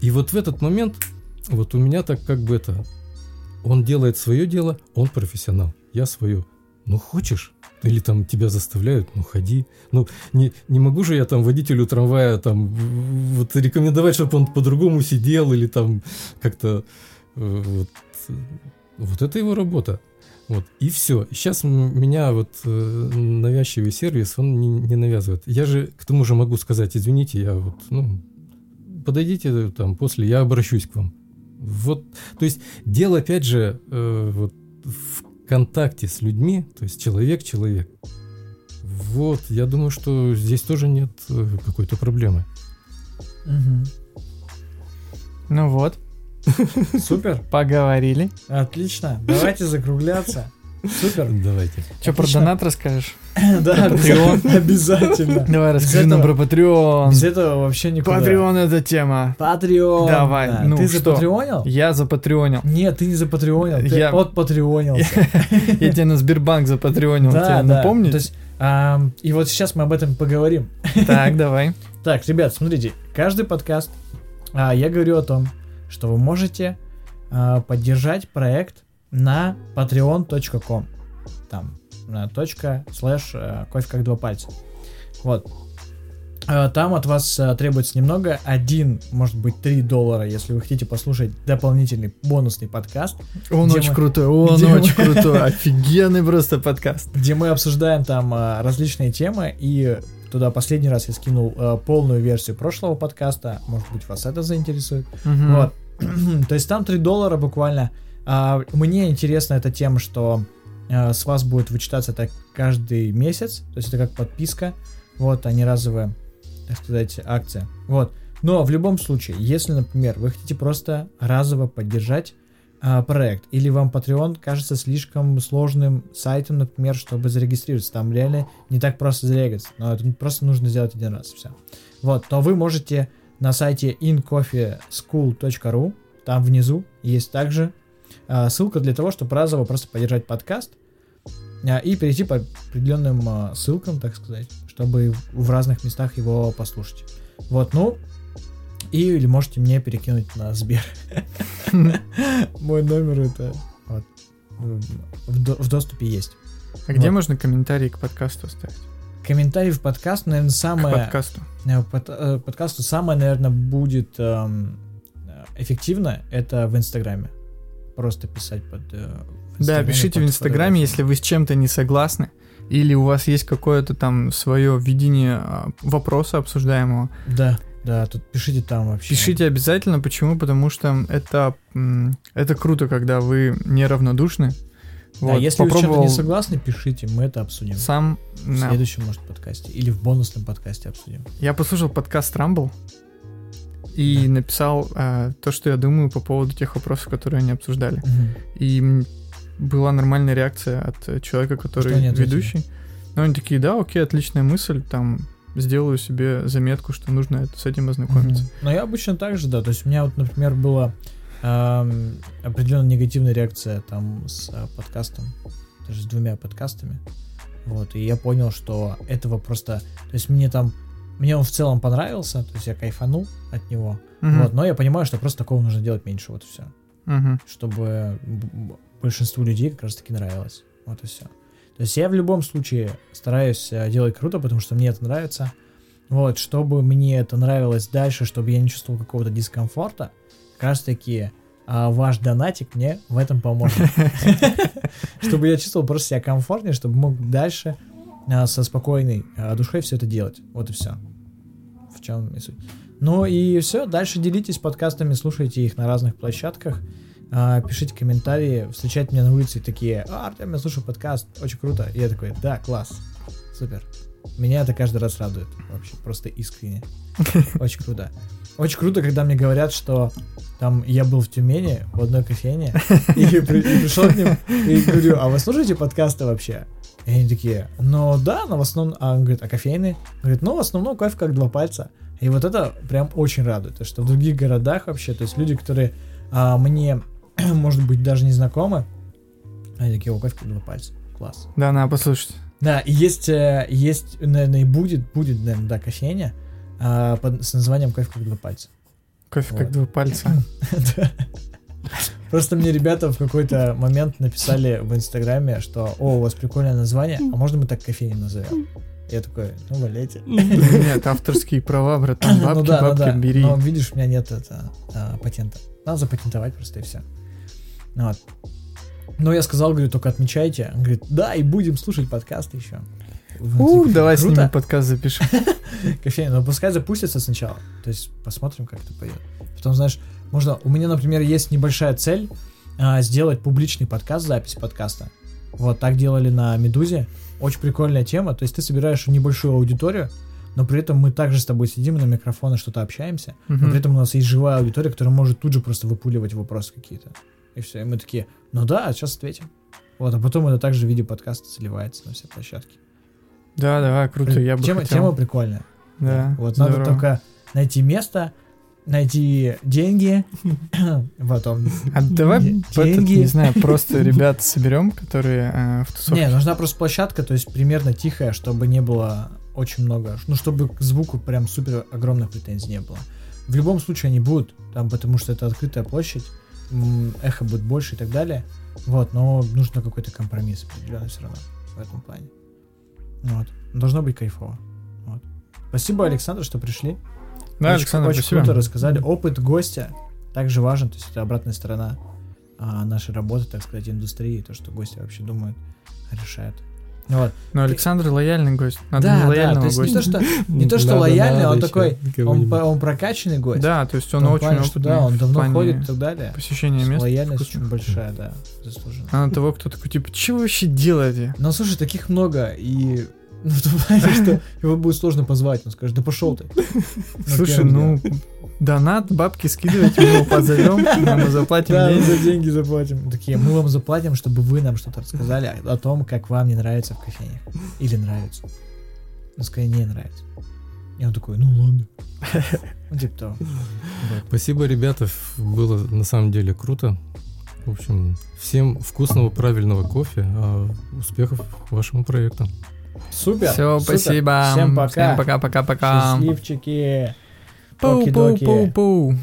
И вот в этот момент, вот у меня так как бы это, он делает свое дело, он профессионал, я свое. Ну хочешь, или там тебя заставляют, ну ходи. Ну не, не могу же я там водителю трамвая там вот рекомендовать, чтобы он по-другому сидел или там как-то э, вот, э, вот это его работа. Вот, и все. Сейчас меня вот э, навязчивый сервис, он не, не навязывает. Я же к тому же могу сказать, извините, я вот, ну, подойдите там после, я обращусь к вам. Вот, то есть дело опять же э, вот в контакте с людьми, то есть человек-человек. Вот, я думаю, что здесь тоже нет э, какой-то проблемы. Мгм. Ну вот, Супер, поговорили. отлично. Давайте закругляться. Супер. Давайте. Что про донат расскажешь? *clears throat* Да, Patreon. обязательно. Давай расскажи нам про Patreon. Без этого вообще никуда. Patreon это тема. Патреон. Давай, Да. ну Ты запатреонил? Я запатреонил. Нет, ты не запатреонил, ты Я- отпатреонился. *laughs* Я тебя на Сбербанк запатреонил. Да, Тебе да. напомнить? То есть, и вот сейчас мы об этом поговорим. *laughs* Так, давай. Так, ребят, смотрите, каждый подкаст а, я говорю о том, что вы можете а, поддержать проект на patreon.com. Там, точка слэш э, кофе как два пальца. Вот. А, Там от вас а, требуется немного, один, может быть, 3 доллара, если вы хотите послушать дополнительный бонусный подкаст, Он очень мы- крутой, он мы- очень крутой. *laughs* Офигенный просто подкаст. где мы обсуждаем там различные темы, и туда последний раз я скинул полную версию прошлого подкаста, может быть, вас это заинтересует. Мгм. Вот. *clears throat* То есть там 3 доллара буквально. А, мне интересна эта тема, что с вас будет вычитаться это каждый месяц. То есть это как подписка. Вот, а не разовая, так сказать, акция. Вот. Но в любом случае, если, например, вы хотите просто разово поддержать а, проект, или вам Patreon кажется слишком сложным сайтом, например, чтобы зарегистрироваться, там реально не так просто зарегаться, но это просто нужно сделать один раз, все. Вот, то вы можете на сайте incoffeeschool.ru, там внизу есть также ссылка для того, чтобы разово просто поддержать подкаст а, и перейти по определенным а, ссылкам, так сказать, чтобы в разных местах его послушать. Вот, ну, и или можете мне перекинуть на Сбер. *laughs* Мой номер это в, до- в доступе есть. А где можно комментарии к подкасту оставить? Комментарий в подкаст, наверное, К самое... подкасту. Э, под- э, подкасту самое, наверное, будет эм, э, эффективно это в Инстаграме. Просто писать под... э, в Да, Инстаграме пишите в под Инстаграме, фотографией. если вы с чем-то не согласны, или у вас есть какое-то там свое видение а, вопроса обсуждаемого. Да, да, тут пишите там вообще. Пишите обязательно. Почему? Потому что это, это круто, когда вы неравнодушны. Да, Вот, если вы с чем-то попробовал не согласны, пишите, мы это обсудим. сам... В да. следующем, может, подкасте. Или в бонусном подкасте обсудим. Я послушал подкаст Rumble и написал а, то, что я думаю по поводу тех вопросов, которые они обсуждали. Мгм. И была нормальная реакция от э, человека, который ведущий. Но они такие, да, окей, отличная мысль, там сделаю себе заметку, что нужно это, с этим ознакомиться. Мгм. Но я обычно так же, да. То есть у меня вот, например, была эм, определенная негативная реакция там с э, подкастом, даже с двумя подкастами. Вот, и я понял, что этого просто... То есть мне там... Мне он в целом понравился, то есть я кайфанул от него. Мгм. Вот, но я понимаю, что просто такого нужно делать меньше, вот и все. Мгм. Чтобы большинству людей как раз таки нравилось. Вот и все. То есть я в любом случае стараюсь э, делать круто, потому что мне это нравится. Вот, чтобы мне это нравилось дальше, чтобы я не чувствовал какого-то дискомфорта, как раз таки а, ваш донатик мне в этом поможет. *laughs* *laughs* Чтобы я чувствовал просто себя комфортнее, чтобы мог дальше со спокойной а, душой все это делать. Вот и все. В чем суть. Ну и все, дальше делитесь подкастами, слушайте их на разных площадках. А, пишите комментарии, встречайте меня на улице и такие, а, Артем, я слушаю подкаст, очень круто. И я такой, да, класс, супер. Меня это каждый раз радует, вообще, просто искренне. Очень круто. Очень круто, когда мне говорят, что там я был в Тюмени в одной кофейне и, при- и пришел к ним и говорю, а вы слушаете подкасты вообще? И они такие, ну да, но в основном, а он говорит, а кофейны? Он говорит, ну в основном кофе как два пальца. И вот это прям очень радует, то, что в других городах вообще, то есть люди, которые а, мне, *clears throat* может быть, даже не знакомы, они такие, о, кофе как два пальца, класс. Да, надо послушать. Да, и есть, э, есть, наверное, и будет, будет, наверное, да, кофейня а, под- с названием кофе как два пальца. Кофе как Вот. два пальца. *clears throat* Да. Просто мне ребята в какой-то момент написали в Инстаграме, что «О, у вас прикольное название, а можно мы так кофейню назовем?» Я такой, ну, валяйте. Нет, авторские права, братан, Ну бабки, да, ну бабки, да. бери. Но видишь, у меня нет это, а, патента. Надо запатентовать просто и все. Вот. Но я сказал, говорю, только отмечайте. Он говорит, да, и будем слушать подкасты еще. Ух, давай с ними Круто. подкаст запишем. *laughs* Кофейня, но пускай запустится сначала. То есть посмотрим, как это пойдет. Потом, знаешь, можно... У меня, например, есть небольшая цель а, сделать публичный подкаст, запись подкаста. Вот так делали на Медузе. Очень прикольная тема. То есть ты собираешь небольшую аудиторию, но при этом мы также с тобой сидим на микрофон и что-то общаемся. Но при этом у нас есть живая аудитория, которая может тут же просто выпуливать вопросы какие-то. И все. И мы такие, ну да, сейчас ответим. Вот, а потом это также в виде подкаста заливается на все площадки. Да, давай, круто, я бы тема, хотел. тема прикольная. Да, Вот надо здорово. только найти место, найти деньги, *coughs* потом... А давай де- в этот, деньги. не знаю, просто *laughs* ребят соберем, которые э, в тусовке. Не, нужна просто площадка, то есть примерно тихая, чтобы не было очень много, ну, чтобы к звуку прям супер огромных претензий не было. В любом случае они будут, там, потому что это открытая площадь, эхо будет больше и так далее. Вот, но нужно какой-то компромисс определенный все равно в этом плане. Вот. Должно быть кайфово. Вот. Спасибо, Александр, что пришли. Да, очень, Александр, очень спасибо. круто рассказали. Опыт гостя также важен, то есть это обратная сторона а, нашей работы, так сказать, индустрии, то, что гости вообще думают, решают. Вот. Но Александр лояльный гость. Надо да, не да, лояльного то есть не гостя. то, что, *laughs* не то, что Надо- лояльный, надо он такой, он, прокачанный гость. Да, то есть он очень плане, что, опытный да, он давно ходит и так далее. посещения мест. Лояльность очень большая, да, заслужена. А на того, кто такой, типа, вы вообще делаете? Но слушай, таких много, и ну, *laughs* в том плане, что его будет сложно позвать, он скажет, да пошел ты. *laughs* Слушай, ну, донат, бабки скидывайте, мы его позовем, *laughs* мы ему заплатим Да, деньги. за деньги заплатим. Такие, мы вам заплатим, чтобы вы нам что-то рассказали о том, как вам не нравится в кофейнях. Или нравится. Ну, скорее, не нравится. И он такой, ну ладно. Ну, типа того. Вот. Спасибо, ребята, было на самом деле круто. В общем, всем вкусного, правильного кофе, а успехов вашему проекту. Супер. Все, супер. спасибо. Всем пока. Всем пока-пока-пока. Счастливчики. Пау-пау-пау-пау.